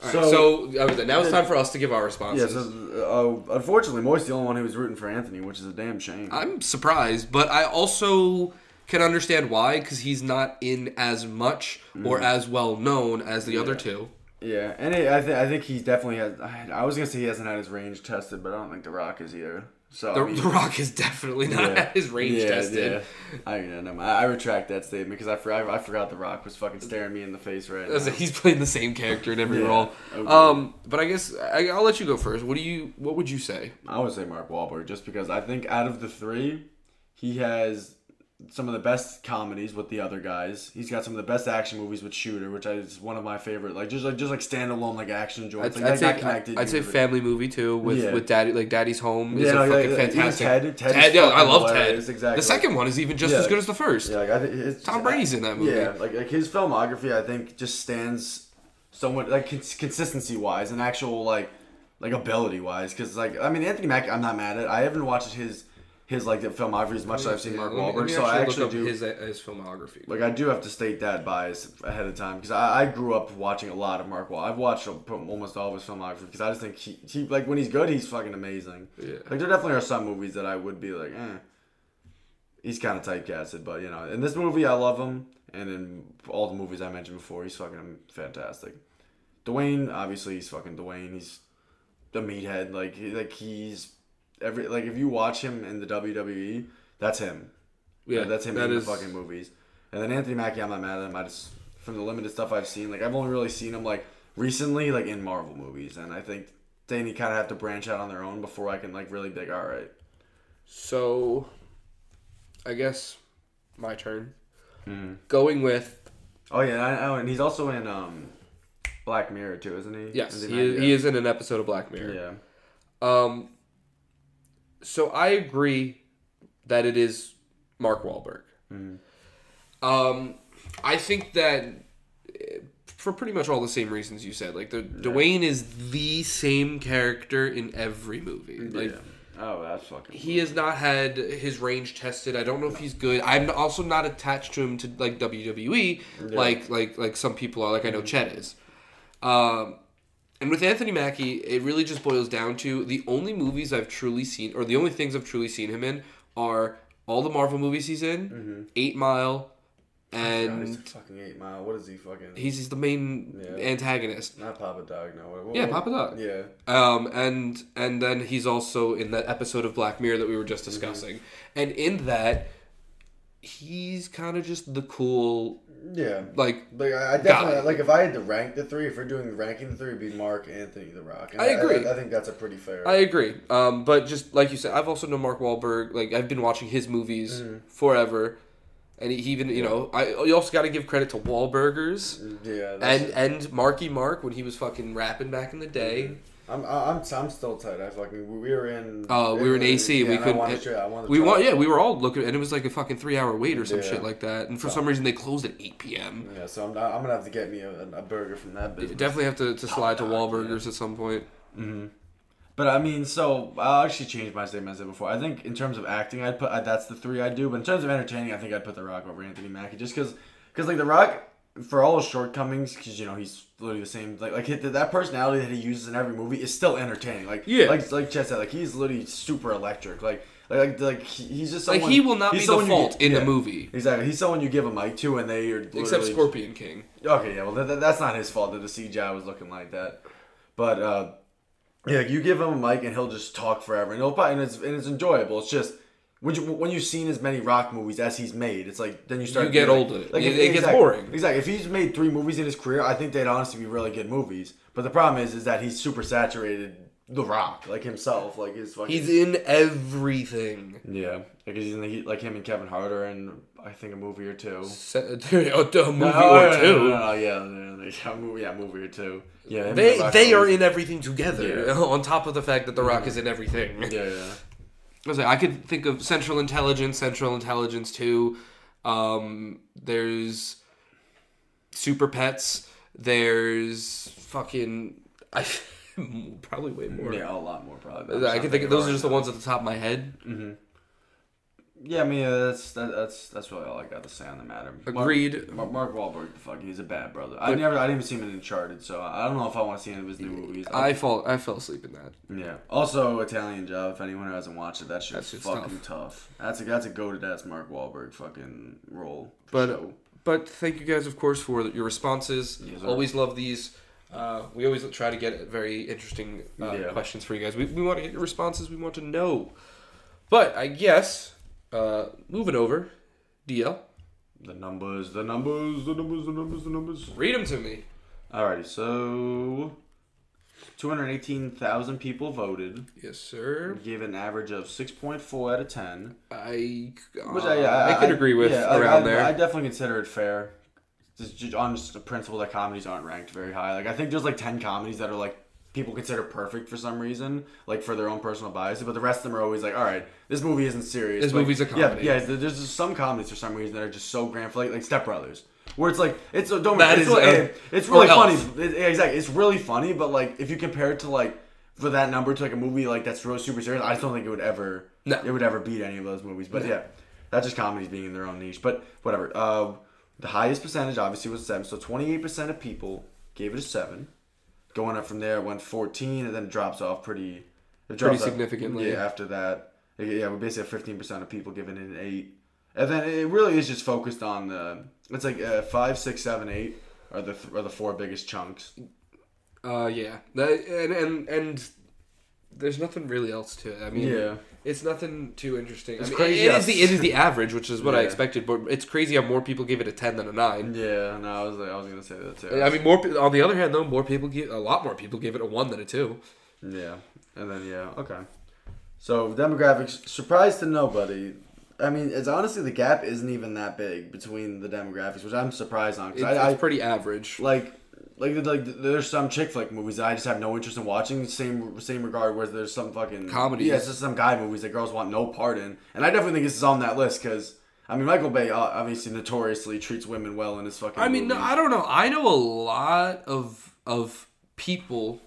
All right, so, uh, now it's time for us to give our yeah. responses. So uh, unfortunately, Moist the only one who was rooting for Anthony, which is a damn shame. I'm surprised, but I also can understand why because he's not in as much or as well known as the other Mm. Two. Yeah, and it, I, th- I think he definitely has. I, I was gonna say he hasn't had his range tested, but I don't think The Rock is either. So The, I mean, the Rock is definitely not yeah. at his range Yeah, tested. yeah. I, know, I, I retract that statement because I, for, I, I forgot The Rock was fucking staring me in the face right now. like, He's playing the same character in every Yeah, role. okay. Um, but I guess I, I'll let you go first. What do you? What would you say? I would say Mark Wahlberg just because I think out of the three, he has some of the best comedies with the other guys. He's got some of the best action movies with Shooter, which is one of my favorite. Like just like just like standalone like action joints. I'd, like, I'd say connected. I'd say family movie too with Yeah. with daddy like Daddy's Home is Yeah, a no, fucking like, fantastic. Ted- Ted Ted, yeah, I love Ted. exactly. The second one is even just Yeah, as good as the first. Yeah, like I think his, Tom Brady's in that movie. Yeah, like like his filmography, I think just stands somewhat like cons- consistency wise and actual like like ability wise. Because like I mean Anthony Mackie, I'm not mad at. I haven't watched his his like the filmography as much as I've seen Mark me- let Wahlberg. me So I actually up do. his his filmography. Like I do have to state that bias ahead of time because I, I grew up watching a lot of Mark Wahlberg. I've watched almost all of his filmography because I just think he, he like when he's good, he's fucking amazing. Yeah. Like there definitely are some movies that I would be like, eh. He's kind of typecasted, but you know, in this movie I love him, and in all the movies I mentioned before, he's fucking fantastic. Dwayne, obviously, he's fucking Dwayne. He's the meathead. Like he, like he's every like if you watch him in the WWE, that's him. Yeah, that's him that in is- the fucking movies. And then Anthony Mackie, I'm not mad at him. I just from the limited stuff I've seen, like I've only really seen him like recently, like in Marvel movies, and I think they kind of have to branch out on their own before I can like really be like, all right. So, I guess my turn. Mm-hmm. Going with Oh yeah, I, oh, and he's also in um, Black Mirror too, isn't he? yes, Is he, Mackie? he is in an episode of Black Mirror. Yeah. Um, so I agree that it is Mark Wahlberg. Um, I think that eh, for pretty much all the same reasons you said, like the Dwayne is the same character in every movie. Like yeah. Oh, that's fucking. he has not had his range tested. I don't know if he's good. I'm also not attached to him to like WWE, like like like some people are. Like I know Chet is. Um, and with Anthony Mackie, it really just boils down to the only movies I've truly seen, or the only things I've truly seen him in, are all the Marvel movies he's in, Eight Mile, God, and he's fucking eight mile. What is he fucking? he's, he's the main Yeah. antagonist. not Papa Doc. No. What, what, Yeah, Papa Doc. Yeah. Um, and and then he's also in that episode of Black Mirror that we were just discussing, and in that, he's kind of just the cool Yeah. like. Like I I definitely Guy. like if I had to rank the three, if we're doing ranking the three, it'd be Mark, Anthony, The Rock. And I agree. I, think that's a pretty fair. I agree. Um, but just like you said, I've also known Mark Wahlberg. Like I've been watching his movies forever, and he even you know I you also got to give credit to Wahlburgers yeah. And and Marky Mark when he was fucking rapping back in the day. I'm, I'm I'm still tight. I fucking we were in. Uh, we were in AC. Yeah, we and couldn't. wanted to- I wanted to we want. it. Yeah, we were all looking, and it was like a fucking three-hour wait or some Yeah. shit like that. And for some reason, they closed at eight p.m. Yeah, so I'm, I'm gonna have to get me a, a burger from that business. Definitely have to, to slide to dog, Wahlburgers at some point. Hmm. But I mean, so I'll actually change my statement I said before. I think in terms of acting, I'd put that's the three I do. But in terms of entertaining, I think I'd put The Rock over Anthony Mackie, just because, because like The Rock, for all his shortcomings, because you know he's literally the same. Like like that personality that he uses in every movie is still entertaining. Like Yeah. like like Chet said, like he's literally super electric. Like like like, like he's just Like he will not be the someone you in yeah, the movie, Exactly, he's someone you give a mic to, and they are except Scorpion King. Okay, yeah, well, that, that- that's not his fault that the CGI was looking like that. But, uh, yeah, you give him a mic and he'll just talk forever. And, he'll probably, and, it's, and it's enjoyable. It's just, when, you, when you've seen as many rock movies as he's made, it's like, then you start. You get being old to it. It- it gets boring. Exactly. If he's made three movies in his career, I think they'd honestly be really good movies. But the problem is, is that he's super saturated The Rock, like himself. Like, his fucking. He's in everything. yeah. Like, he's in the, like him and Kevin Hart are in, I think, a movie or two. Se- a movie No, or no, two. no, no, yeah, yeah, yeah, movie, yeah, movie or two. Yeah, They The they are in everything together. Yeah. On top of the fact that The Rock mm-hmm. is in everything. Yeah, yeah. I was like, I could think of Central Intelligence, Central Intelligence Two. Um, there's Super Pets. There's fucking I probably way more. Yeah, a lot more probably. I can think of, those are just the ones at the top of my head. Yeah, I mean yeah, that's that, that's that's really all I got to say on the matter. Agreed. Mark, Mark, Wahlberg, the fuck, he's a bad brother. I never, I didn't even see him in Uncharted, so I don't know if I want to see any of his new movies. I fall I fell asleep in that. yeah. Also, Italian Job. If anyone who hasn't watched it, that shit's That fucking tough. That's a that's a go to that's Mark Wahlberg fucking role. But show. but thank you guys, of course, for your responses. Yes, always love these. Uh, we always try to get very interesting uh, Yeah. questions for you guys. We, we want to get your responses. We want to know. But I guess uh, moving over, DL, the numbers, the numbers, the numbers, the numbers, the numbers. read them to me. Alrighty, so two hundred eighteen thousand people voted. Yes, sir. Gave an average of six point four out of ten. I uh, Which I, I, I, could agree with yeah, around I, there. I definitely consider it fair. Just, just on just the principle that comedies aren't ranked very high. Like I think there's like ten comedies that are like people consider perfect for some reason, like for their own personal biases. But the rest of them are always like, all right, this movie isn't serious. This but- movie's a comedy. Yeah, yeah. There's just some comedies for some reason that are just so grand, for like like Step Brothers. Where it's like it's don't That it's, is really, a- it's really funny. It- yeah, exactly, it's really funny. But like if you compare it to like for that number to like a movie like that's real super serious, I just don't think it would ever No. it would ever beat any of those movies. But yeah, that's just comedies being in their own niche. But whatever. Uh, the highest percentage obviously was seven. So twenty eight percent of people gave it a seven. Going up from there, it went fourteen, and then it drops off pretty. It drops off- significantly. Yeah. After that, yeah, we basically have fifteen percent of people giving it an eight, and then it really is just focused on the. It's like uh, five, six, seven, eight are the are the four biggest chunks. Uh, yeah. That, and and and there's nothing really else to it. I mean, Yeah. it's nothing too interesting. It's I mean, crazy It how- is the it is the average, which is what I expected. But it's crazy how more people give it a ten than a nine. Yeah, no, I was like, I was gonna say that too. I mean, more. On the other hand, though, more people give a lot more people give it a one than a two. Yeah, and then yeah, okay. So demographics, surprise to nobody. I mean, it's honestly the gap isn't even that big between the demographics, which I'm surprised on. It's, Cause I, I it's pretty average. like, like, like, there's some chick flick movies that I just have no interest in watching. Same, same regard where there's some fucking comedy. Yeah, it's just some guy movies that girls want no part in, and I definitely think this is on that list because. I mean, Michael Bay uh, obviously notoriously treats women well in his fucking. I mean, no. I don't know. I know a lot of of people.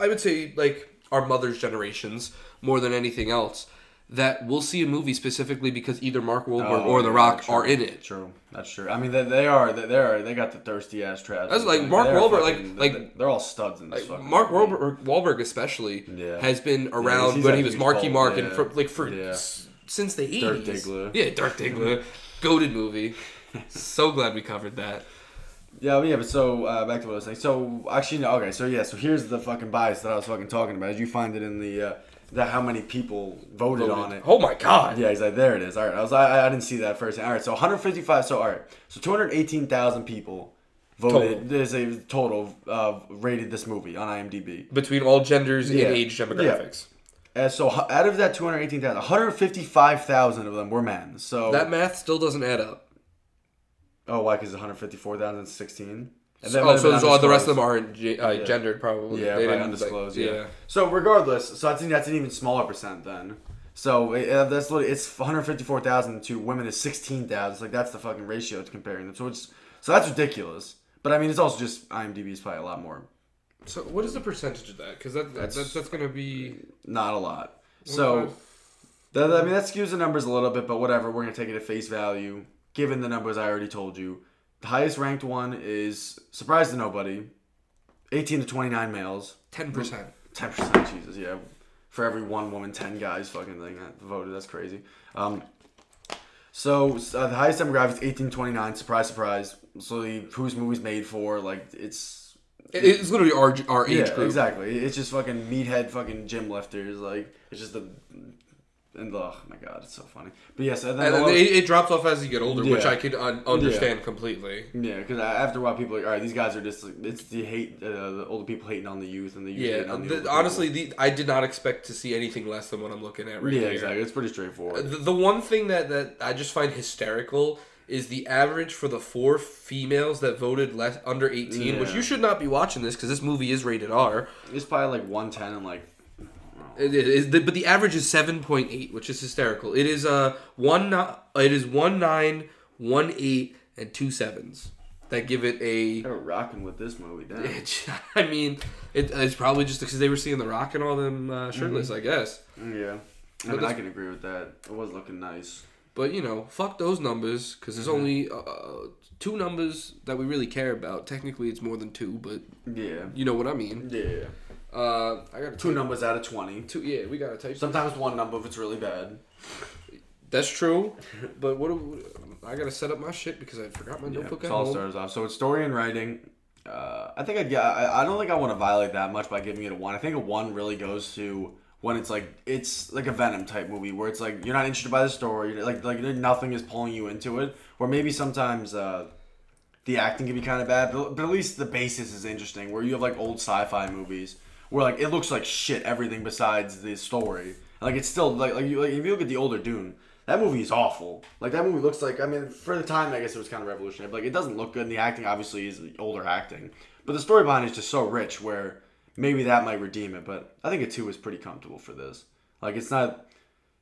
I would say like our mother's generations more than anything else that will see a movie specifically because either Mark Wahlberg Oh, or The Rock true. are in it. True, that's true. I mean, they, they are they, they are they got the thirsty ass trash. That's like Mark Wahlberg, fucking- like- like- they're all studs in this. Like, fucking Mark. Wahlberg, Wahlberg especially Yeah. has been around he's when he was Marky Mark and yeah. for like for Yeah. s- since the eighties. Yeah, Dirk Diggler, goaded movie. so glad we covered that. Yeah, but yeah, but so uh, back to what I was saying. So actually, no, okay, so yeah, so here's the fucking bias that I was fucking talking about. Did you find it in the uh, that how many people voted, on it? Oh my god. Yeah, he's like, there it is. All right, I was, I, I didn't see that first. All right, so 155. So all right, so 218,000 people voted. Total. There's a total uh, rated this movie on IMDb. Between all genders Yeah. and age demographics. And so out of that 218,000, 155,000 of them were men. So That math still doesn't add up. oh, why? Because 154,016. Oh, have so all the rest of them aren't ge- uh, Yeah. gendered, probably. Yeah, They didn't, undisclosed. like- yeah. So regardless, so I think that's an even smaller percent then. So uh, that's literally it's 154,000 to women is 16,000. It's like that's the fucking ratio to comparing them. So it's so that's ridiculous. But I mean, it's also just IMDb is probably a lot more, So what is the percentage of that? Because that, That's- that's that's going to be. not a lot. So that, I mean, that skews the numbers a little bit, but whatever. We're gonna take it at face value, given the numbers I already told you. The highest ranked one is surprise to nobody, 18 to 29 males. ten percent. Ten percent, Jesus, yeah. For every one woman, ten guys fucking thing that voted. That's crazy. Um, so uh, the highest demographic is eighteen twenty nine. Surprise, surprise. So the whose movies made for like it's It's literally our our age yeah group. exactly. It's just fucking meathead fucking gym lifters. Like it's just the and oh my god, it's so funny. But yes, and then And then it, it drops off as you get older, which I could un- understand completely. yeah, because after a while, people are like, all right, these guys are just like, it's the hate, uh, the older people hating on the youth and the youth Yeah, hating on the the- honestly, the, I did not expect to see anything less than what I'm looking at right yeah, here. exactly. It's pretty straightforward. The, the one thing that, that I just find hysterical is the average for the four females that voted less under 18, which you should not be watching this because this movie is rated R. It's probably like one ten and like It is, but the average is 7.8, which is hysterical. It is uh one it is one nine, one eight, and two sevens that give it a. They were rocking with this movie, damn. I mean, it, it's probably just because they were seeing the Rock and all them uh, shirtless, I guess. Yeah. I mean, I can agree with that. It was looking nice. But you know, fuck those numbers because there's only uh, two numbers that we really care about. Technically, it's more than two, but Yeah. you know what I mean. Yeah. Uh, I got Two numbers out of 20. Two, yeah, we gotta type. Sometimes one number if it's really bad. That's true, but what? do- I gotta set up my shit because I forgot my Yeah, notebook it at all home. starts off. So it's story and writing. Uh, I think I'd, yeah, I, I don't think I want to violate that much by giving it a one. I think a one really goes to when it's like it's like a Venom type movie where it's like you're not interested by the story, you're like like nothing is pulling you into it. Or maybe sometimes uh, the acting can be kind of bad, but, but at least the basis is interesting. Where you have like old sci-fi movies where like it looks like shit everything besides the story. Like it's still like like, you, like if you look at the older Dune, that movie is awful. Like that movie looks like I mean for the time I guess it was kind of revolutionary, but like it doesn't look good. And the acting obviously is older acting, but the story behind it is just so rich where maybe that might redeem it. But I think a two is pretty comfortable for this. Like it's not.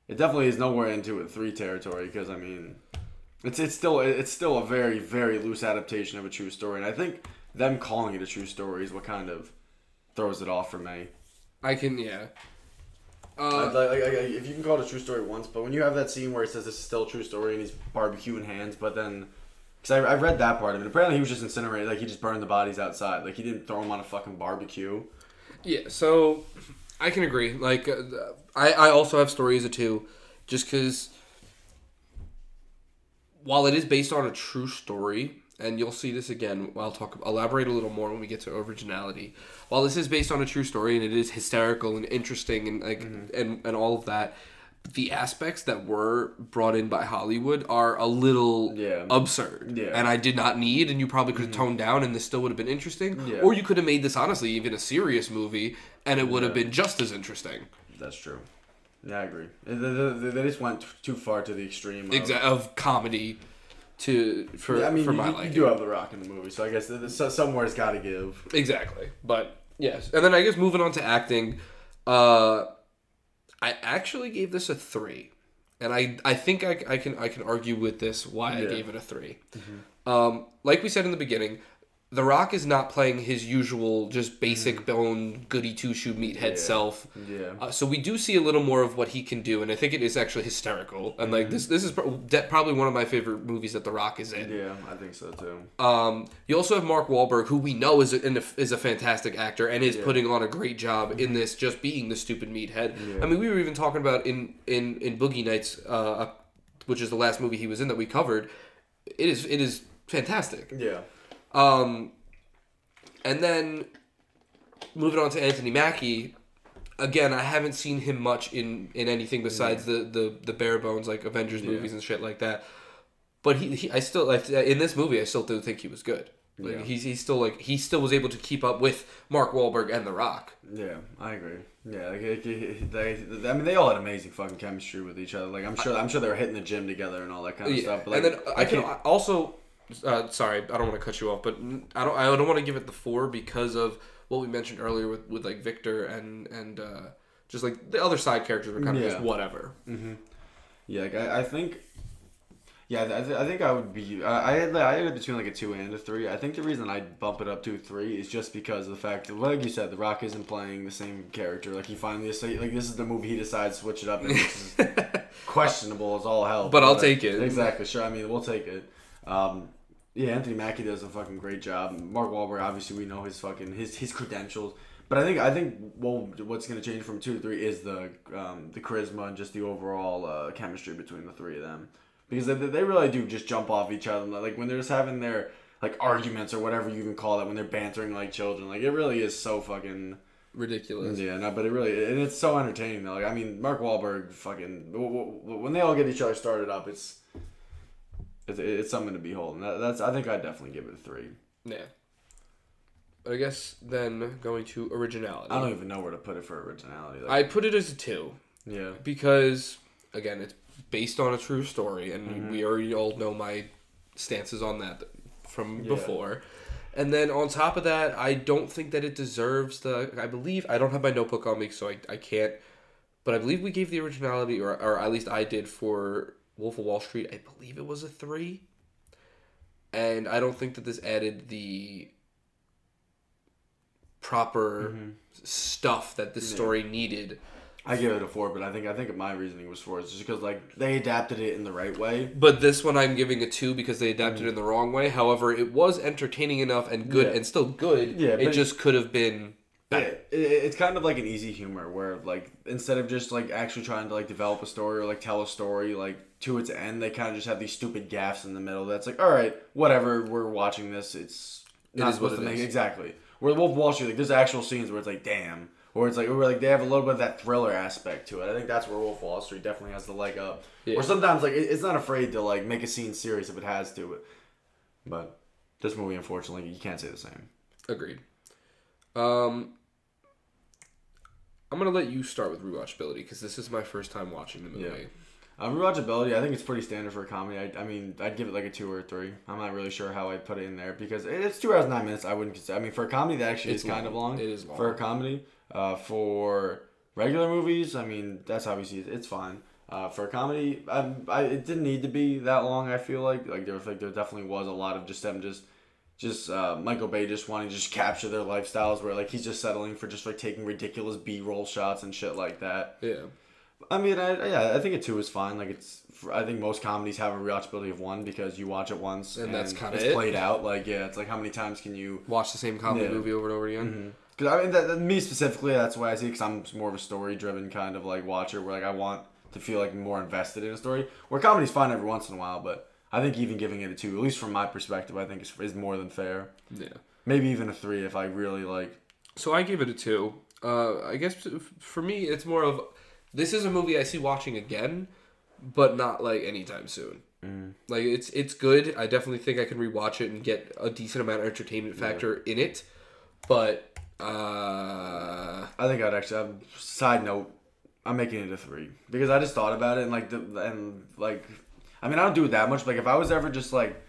It definitely is nowhere into a three territory because I mean, it's it's still it's still a very very loose adaptation of a true story, and I think them calling it a true story is what kind of throws it off for me. I can yeah. Uh, like, like, like, if you can call it a true story once, but when you have that scene where it says this is still a true story and he's barbecuing hands, but then because I, I read that part of it. Apparently, he was just incinerated. Like he just burned the bodies outside. Like he didn't throw them on a fucking barbecue. Yeah, so I can agree. Like uh, I, I also have stories of two, just because while it is based on a true story, and you'll see this again. I'll talk elaborate a little more when we get to originality. While this is based on a true story and it is hysterical and interesting and like mm-hmm. and and all of that, the aspects that were brought in by Hollywood are a little yeah. absurd. Yeah. And I did not need, and you probably could have mm-hmm. toned down, and this still would have been interesting. Yeah. Or you could have made this honestly even a serious movie, and it would have been just as interesting. That's true. Yeah, I agree. They, they, they just went too far to the extreme of, of comedy to for yeah, I mean, for my you, you do have the Rock in the movie, so I guess somewhere's got to give. Exactly, but yes, and then I guess moving on to acting. Uh, I actually gave this a three, and I I think I, I can I can argue with this why yeah. I gave it a 3 mm-hmm. Um, like we said in the beginning, the Rock is not playing his usual, just basic mm. bone, goody two shoe meathead yeah. self. Yeah. Uh, so we do see a little more of what he can do, and I think it is actually hysterical. And like mm-hmm. this, this is probably one of my favorite movies that the Rock is in. Yeah, I think so too. Um, you also have Mark Wahlberg, who we know is a, is a fantastic actor and is yeah. putting on a great job in mm-hmm. this, just being the stupid meathead. Yeah. I mean, we were even talking about in in in Boogie Nights, uh, which is the last movie he was in that we covered. It is it is fantastic. Yeah. Um, and then moving on to Anthony Mackie, again, I haven't seen him much in in anything besides yeah. the, the the bare bones like Avengers movies yeah. and shit like that. But he, he I still like in this movie, I still do think he was good. Like, yeah. he's he's still like he still was able to keep up with Mark Wahlberg and The Rock. Yeah, I agree. Yeah, like, they, they, I mean, they all had amazing fucking chemistry with each other. Like I'm sure, I'm sure they were hitting the gym together and all that kind of yeah. stuff. But like, and then I, I can also uh, sorry, I don't want to cut you off, but I don't. I don't want to give it the four because of what we mentioned earlier with, with like Victor and and uh, just like the other side characters were kind of yeah. just whatever. Mm-hmm. Yeah, like I, I think. Yeah, I, th- I think I would be. I I had, I had between like a two and a three. I think the reason I bump it up to a three is just because of the fact that, like you said, The Rock isn't playing the same character. Like he finally, like this is the movie he decides to switch it up, and is questionable as all hell. But, but I'll take it. Exactly, sure. I mean, we'll take it. Um, yeah, Anthony Mackie does a fucking great job. Mark Wahlberg, obviously, we know his fucking his his credentials. But I think I think well, what's going to change from two to three is the um, the charisma and just the overall uh, chemistry between the three of them because they, they really do just jump off each other. Like when they're just having their like arguments or whatever you even call it when they're bantering like children. Like it really is so fucking ridiculous. Yeah, no, but it really and it's so entertaining though. Like I mean, Mark Wahlberg, fucking when they all get each other started up, it's it's, it's something to behold. And that, that's I think I'd definitely give it a three. Yeah. I guess then going to originality. I don't even know where to put it for originality. Like, I put it as a two. Yeah. Because again, it's based on a true story, and mm-hmm. we already all know my stances on that from yeah. before. And then on top of that, I don't think that it deserves the. I believe I don't have my notebook on me, so I, I can't. But I believe we gave the originality, or or at least I did for Wolf of Wall Street, I believe it was a three. And I don't think that this added the proper mm-hmm. stuff that the story needed. I give it a four, but I think I think my reasoning was four. It's just because like they adapted it in the right way. But this one I'm giving a two because they adapted mm-hmm. it in the wrong way. However, it was entertaining enough and good yeah. and still good. Yeah, it just could have been. It, it's kind of like an easy humor where like instead of just like actually trying to like develop a story or like tell a story like to its end, they kind of just have these stupid gaffs in the middle. That's like, all right, whatever. We're watching this. It's not it supposed to make exactly. Where Wolf of Wall Street, like there's actual scenes where it's like, damn, or it's like, or like they have a little bit of that thriller aspect to it. I think that's where Wolf of Wall Street definitely has the leg up. Yeah. Or sometimes like it's not afraid to like make a scene serious if it has to, but but this movie, unfortunately, you can't say the same. Agreed. Um, I'm gonna let you start with rewatchability because this is my first time watching the movie. Yeah. Um, rewatchability, I think it's pretty standard for a comedy. I, I mean, I'd give it like a two or a three. I'm not really sure how I'd put it in there because it's two hours nine minutes. I wouldn't consider. I mean, for a comedy, that actually it's is long. kind of long. It is long for a comedy. Uh, for regular movies, I mean, that's obviously it's fine. Uh, for a comedy, I, I, it didn't need to be that long. I feel like like there was like there definitely was a lot of just them just just uh, Michael Bay just wanting to just capture their lifestyles, where like he's just settling for just like taking ridiculous B roll shots and shit like that. Yeah. I mean, I, yeah, I think a two is fine. Like it's, I think most comedies have a rewatchability of one because you watch it once And that's kinda it's it. played out. Like yeah, it's like how many times can you? Watch the same comedy Yeah. movie over and over again. Because I mean, that, that- me specifically, that's why I see. Because I'm more of a story driven kind of like watcher, where like I want to feel like more invested in a story. Where comedy's fine every once in a while, but I think even giving it a two, at least from my perspective, I think is, is more than fair. Yeah. Maybe even a three if I really like. So I gave it a two. Uh, I guess for me, it's more of this is a movie I see watching again, but not like anytime soon. Like it's it's good. I definitely think I can rewatch it and get a decent amount of entertainment factor in it. But uh, I think I'd actually. Um, side note, I'm making it a three because I just thought about it and like the and like, I mean I don't do it that much. Like if I was ever just like.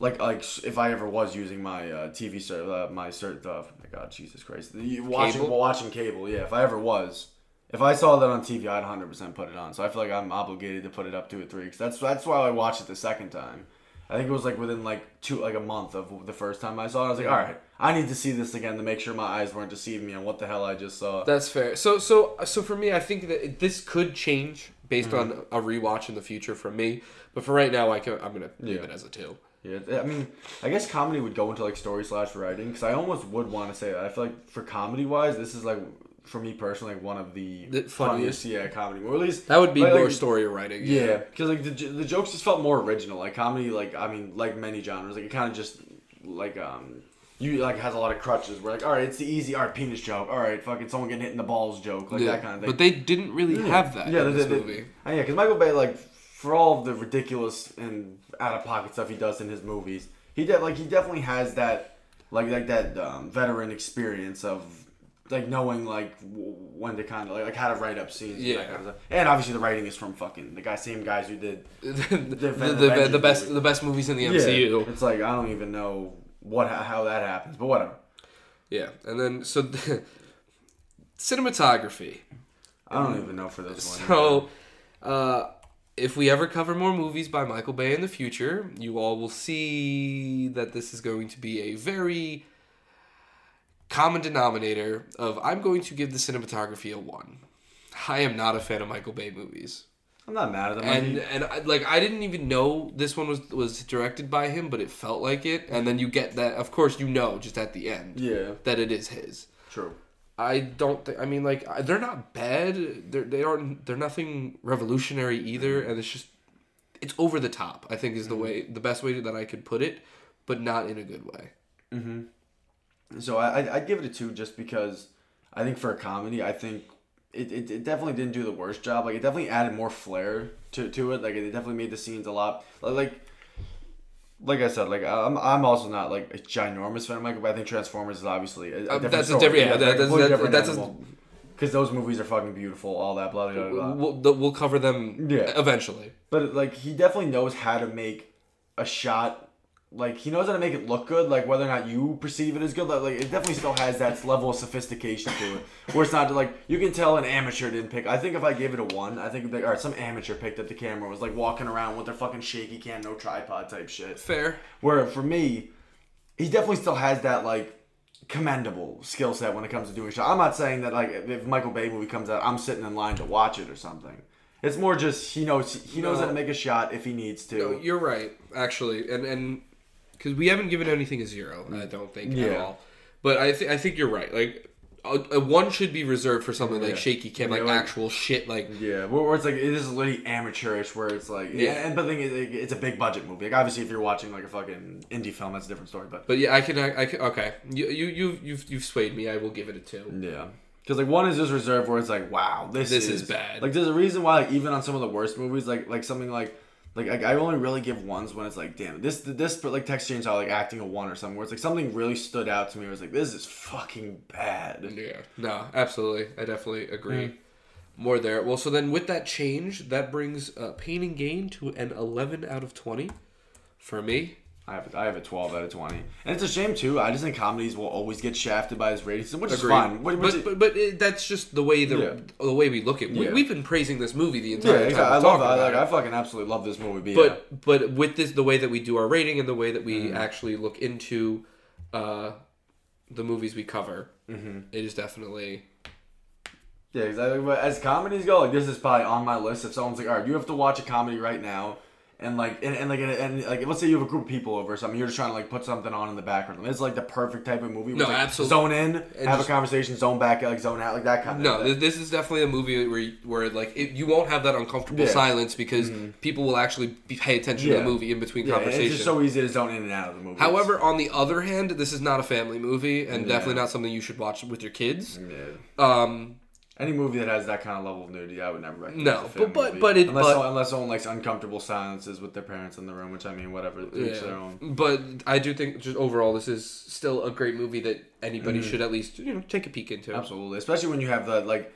Like, like if I ever was using my uh, TV ser- uh, my cert, uh, oh my God, Jesus Christ, the, watching Cable? watching cable, yeah. If I ever was, if I saw that on TV, I'd 100 percent put it on. So I feel like I'm obligated to put it up to a three because that's that's why I watched it the second time. I think it was like within like two like a month of the first time I saw it. I was like, all right, I need to see this again to make sure my eyes weren't deceiving me on what the hell I just saw. that's fair. So so so for me, I think that this could change based on a rewatch in the future from me. But for right now, I can I'm gonna leave Yeah. it as a two. Yeah, I mean, I guess comedy would go into like story slash writing because I almost would want to say that. I feel like for comedy wise, this is like for me personally like one of the, The funniest. funniest, yeah, comedy. Or at least That would be like- more like- story writing. Yeah, because like the, the jokes just felt more original. Like comedy, like I mean, like many genres, like it kind of just like um. You like has a lot of crutches. We're like, all right, it's the easy, art penis joke. All right, fucking someone getting hit in the balls joke, like Yeah. that kind of thing. But they didn't really have that Yeah, in they- this they- movie. Uh, yeah, because Michael Bay, like, for all of the ridiculous and out of pocket stuff he does in his movies, he de- like he definitely has that like like that um, veteran experience of like knowing like w- when to kind of like, like how to write up scenes. And, Yeah. that kind of stuff. and obviously the writing is from fucking the guy same guys who did the, the, the, the best the best movies in the MCU. Yeah, it's like I don't even know what how that happens, but whatever. Yeah, and then so cinematography. I don't even know for this one. So, uh, if we ever cover more movies by Michael Bay in the future, you all will see that this is going to be a very common denominator of I'm going to give the cinematography a one. I am not a fan of Michael Bay movies. I'm not mad at them. And and I, like I didn't even know this one was was directed by him, but it felt like it. And then you get that, of course, you know, just at the end, yeah, that it is his. true. I don't think. I mean, like I- they're not bad. They're they aren't. They're nothing revolutionary either, and it's just it's over the top. I think is the way the best way that I could put it, but not in a good way. Mhm. So I I'd, I'd give it a two just because I think for a comedy I think it, it, it definitely didn't do the worst job. Like it definitely added more flair to, to it. Like it definitely made the scenes a lot like like, like I said like I'm, I'm also not like a ginormous fan of Michael, but I think Transformers is obviously a, a Um, different that's a different- yeah, it's that- that's- different that's a- because those movies are fucking beautiful. All that blah blah blah. blah. We'll, we'll cover them Yeah. eventually. But like he definitely knows how to make a shot. Like he knows how to make it look good. Like whether or not you perceive it as good, like like, it definitely still has that level of sophistication to it. Where it's not like you can tell an amateur didn't pick. I think if I gave it a one, I think like all right, some amateur picked up the camera was like walking around with their fucking shaky cam, no tripod type shit. Fair. Where for me, he definitely still has that like commendable skill set when it comes to doing shot. I'm not saying that like if Michael Bay movie comes out, I'm sitting in line to watch it or something. It's more just he knows he knows No. how to make a shot if he needs to. No, you're right, actually, and and because we haven't given anything a zero, I don't think at all. But I think I think you're right. Like a, a one should be reserved for something Yeah. like shaky cam, Yeah, like, like- actual shit, like Yeah, where, it's like it is literally amateurish. Where it's like yeah, Yeah. and but the thing is, like, it's a big budget movie. Like obviously, if you're watching like a fucking indie film, that's a different story. But But yeah, I can. I, I can. Okay, you you you you've you've swayed me. I will give it a two. yeah, because like one is just reserved where it's like wow, this This is, is bad. Like there's a reason why like even on some of the worst movies, like like something like. Like I I only really give ones when it's like, damn, this this like text Texas Chainsaw like acting a one or something where it's like something really stood out to me. Where was like, this is fucking bad. Yeah. No, absolutely. I definitely agree. More there. Well, so then with that change, that brings uh, Pain and Gain to an 11 out of 20 for me. I have, I have a 12 out of 20. And it's a shame, too. I just think comedies will always get shafted by this rating system, which is Agreed. fine. Which, which but, but but it, that's just the way the Yeah. the way we look at. We, Yeah. We've been praising this movie the yeah, entire time. exactly. I love it. I, like. I fucking absolutely love this movie. But, but but with this the way that we do our rating and the way that we Mm-hmm. actually look into uh, the movies we cover, Mm-hmm. it is definitely yeah, yeah, exactly. But as comedies go, like this is probably on my list. If someone's like, all right, you have to watch a comedy right now. And like and, and like and, and like let's say you have a group of people over or something, you're just trying to like put something on in the background. It's like the perfect type of movie. where No, like, absolutely. Zone in, have just- a conversation, zone back, like zone out, like that kind of. no. This, is definitely a movie where you, where like it, you won't have that uncomfortable Yeah. Mm-hmm. silence because people will actually be, pay attention to the movie in between Yeah, and conversation. it's just so easy to zone in and out of the movie. However, on the other hand, this is not a family movie and Yeah. definitely not something you should watch with your kids. Yeah. Um, Any movie that has that kind of level of nudity, I would never recommend. No, but- but- movie. but it- unless but- someone, unless someone likes uncomfortable silences with their parents in the room, which I mean, whatever, to each their own. But I do think just overall this is still a great movie that anybody Mm-hmm. should at least you know take a peek into. Absolutely, especially when you have the like,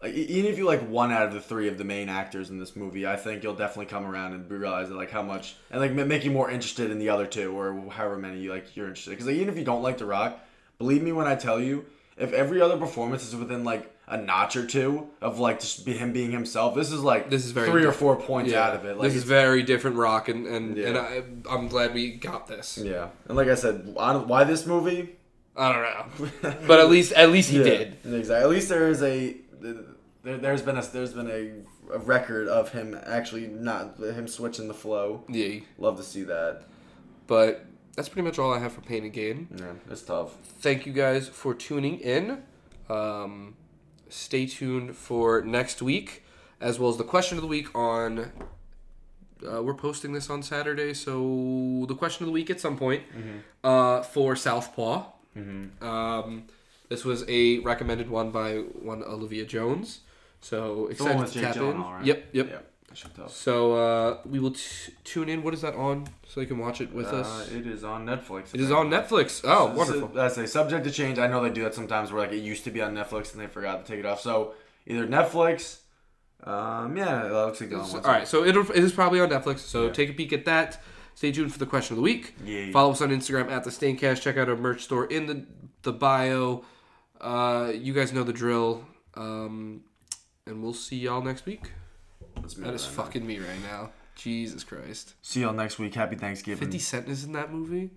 like even if you like one out of the three of the main actors in this movie, I think you'll definitely come around and realize that like how much and like make you more interested in the other two or however many you like you're interested. Because like, even if you don't like The Rock, believe me when I tell you, if every other performance is within like a notch or two of like just be him being himself, this is like This is very three or four points Yeah, out of it. Like this is very different rock, and and, Yeah. and I, I'm glad we got this. Yeah, and like I said, I don't, why this movie? I don't know, but at least at least he did. exactly. At least there is a there, there's been a there's been a, a record of him actually not him switching the flow. Yeah, Love to see that. but that's pretty much all I have for Pain and Gain. Yeah, it's tough. Thank you guys for tuning in. Um, stay tuned for next week, as well as the question of the week on. Uh, we're posting this on Saturday, so the question of the week at some point uh, for Southpaw. Hmm. Um, this was a recommended one by one Olivia Jones. So excited to tap in. Right? Yep, yep. Yeah, So uh, we will t- tune in. What is that on? So you can watch it with Uh, us. it is on Netflix. It is on Netflix. Oh, wonderful. That's a subject to change. I know they do that sometimes, where like it used to be on Netflix and they forgot to take it off. So either Netflix. Um, yeah, that looks like all right, so it'll, it is probably on Netflix. So Yeah. take a peek at that. Stay tuned for the question of the week. Yeah. Follow us on Instagram at the Staincast. Check out our merch store in the the bio. Uh, you guys know the drill. Um, and we'll see y'all next week. That's me That is right now. fucking me right now. Jesus Christ. See y'all next week. Happy Thanksgiving. Fifty Cent is in that movie.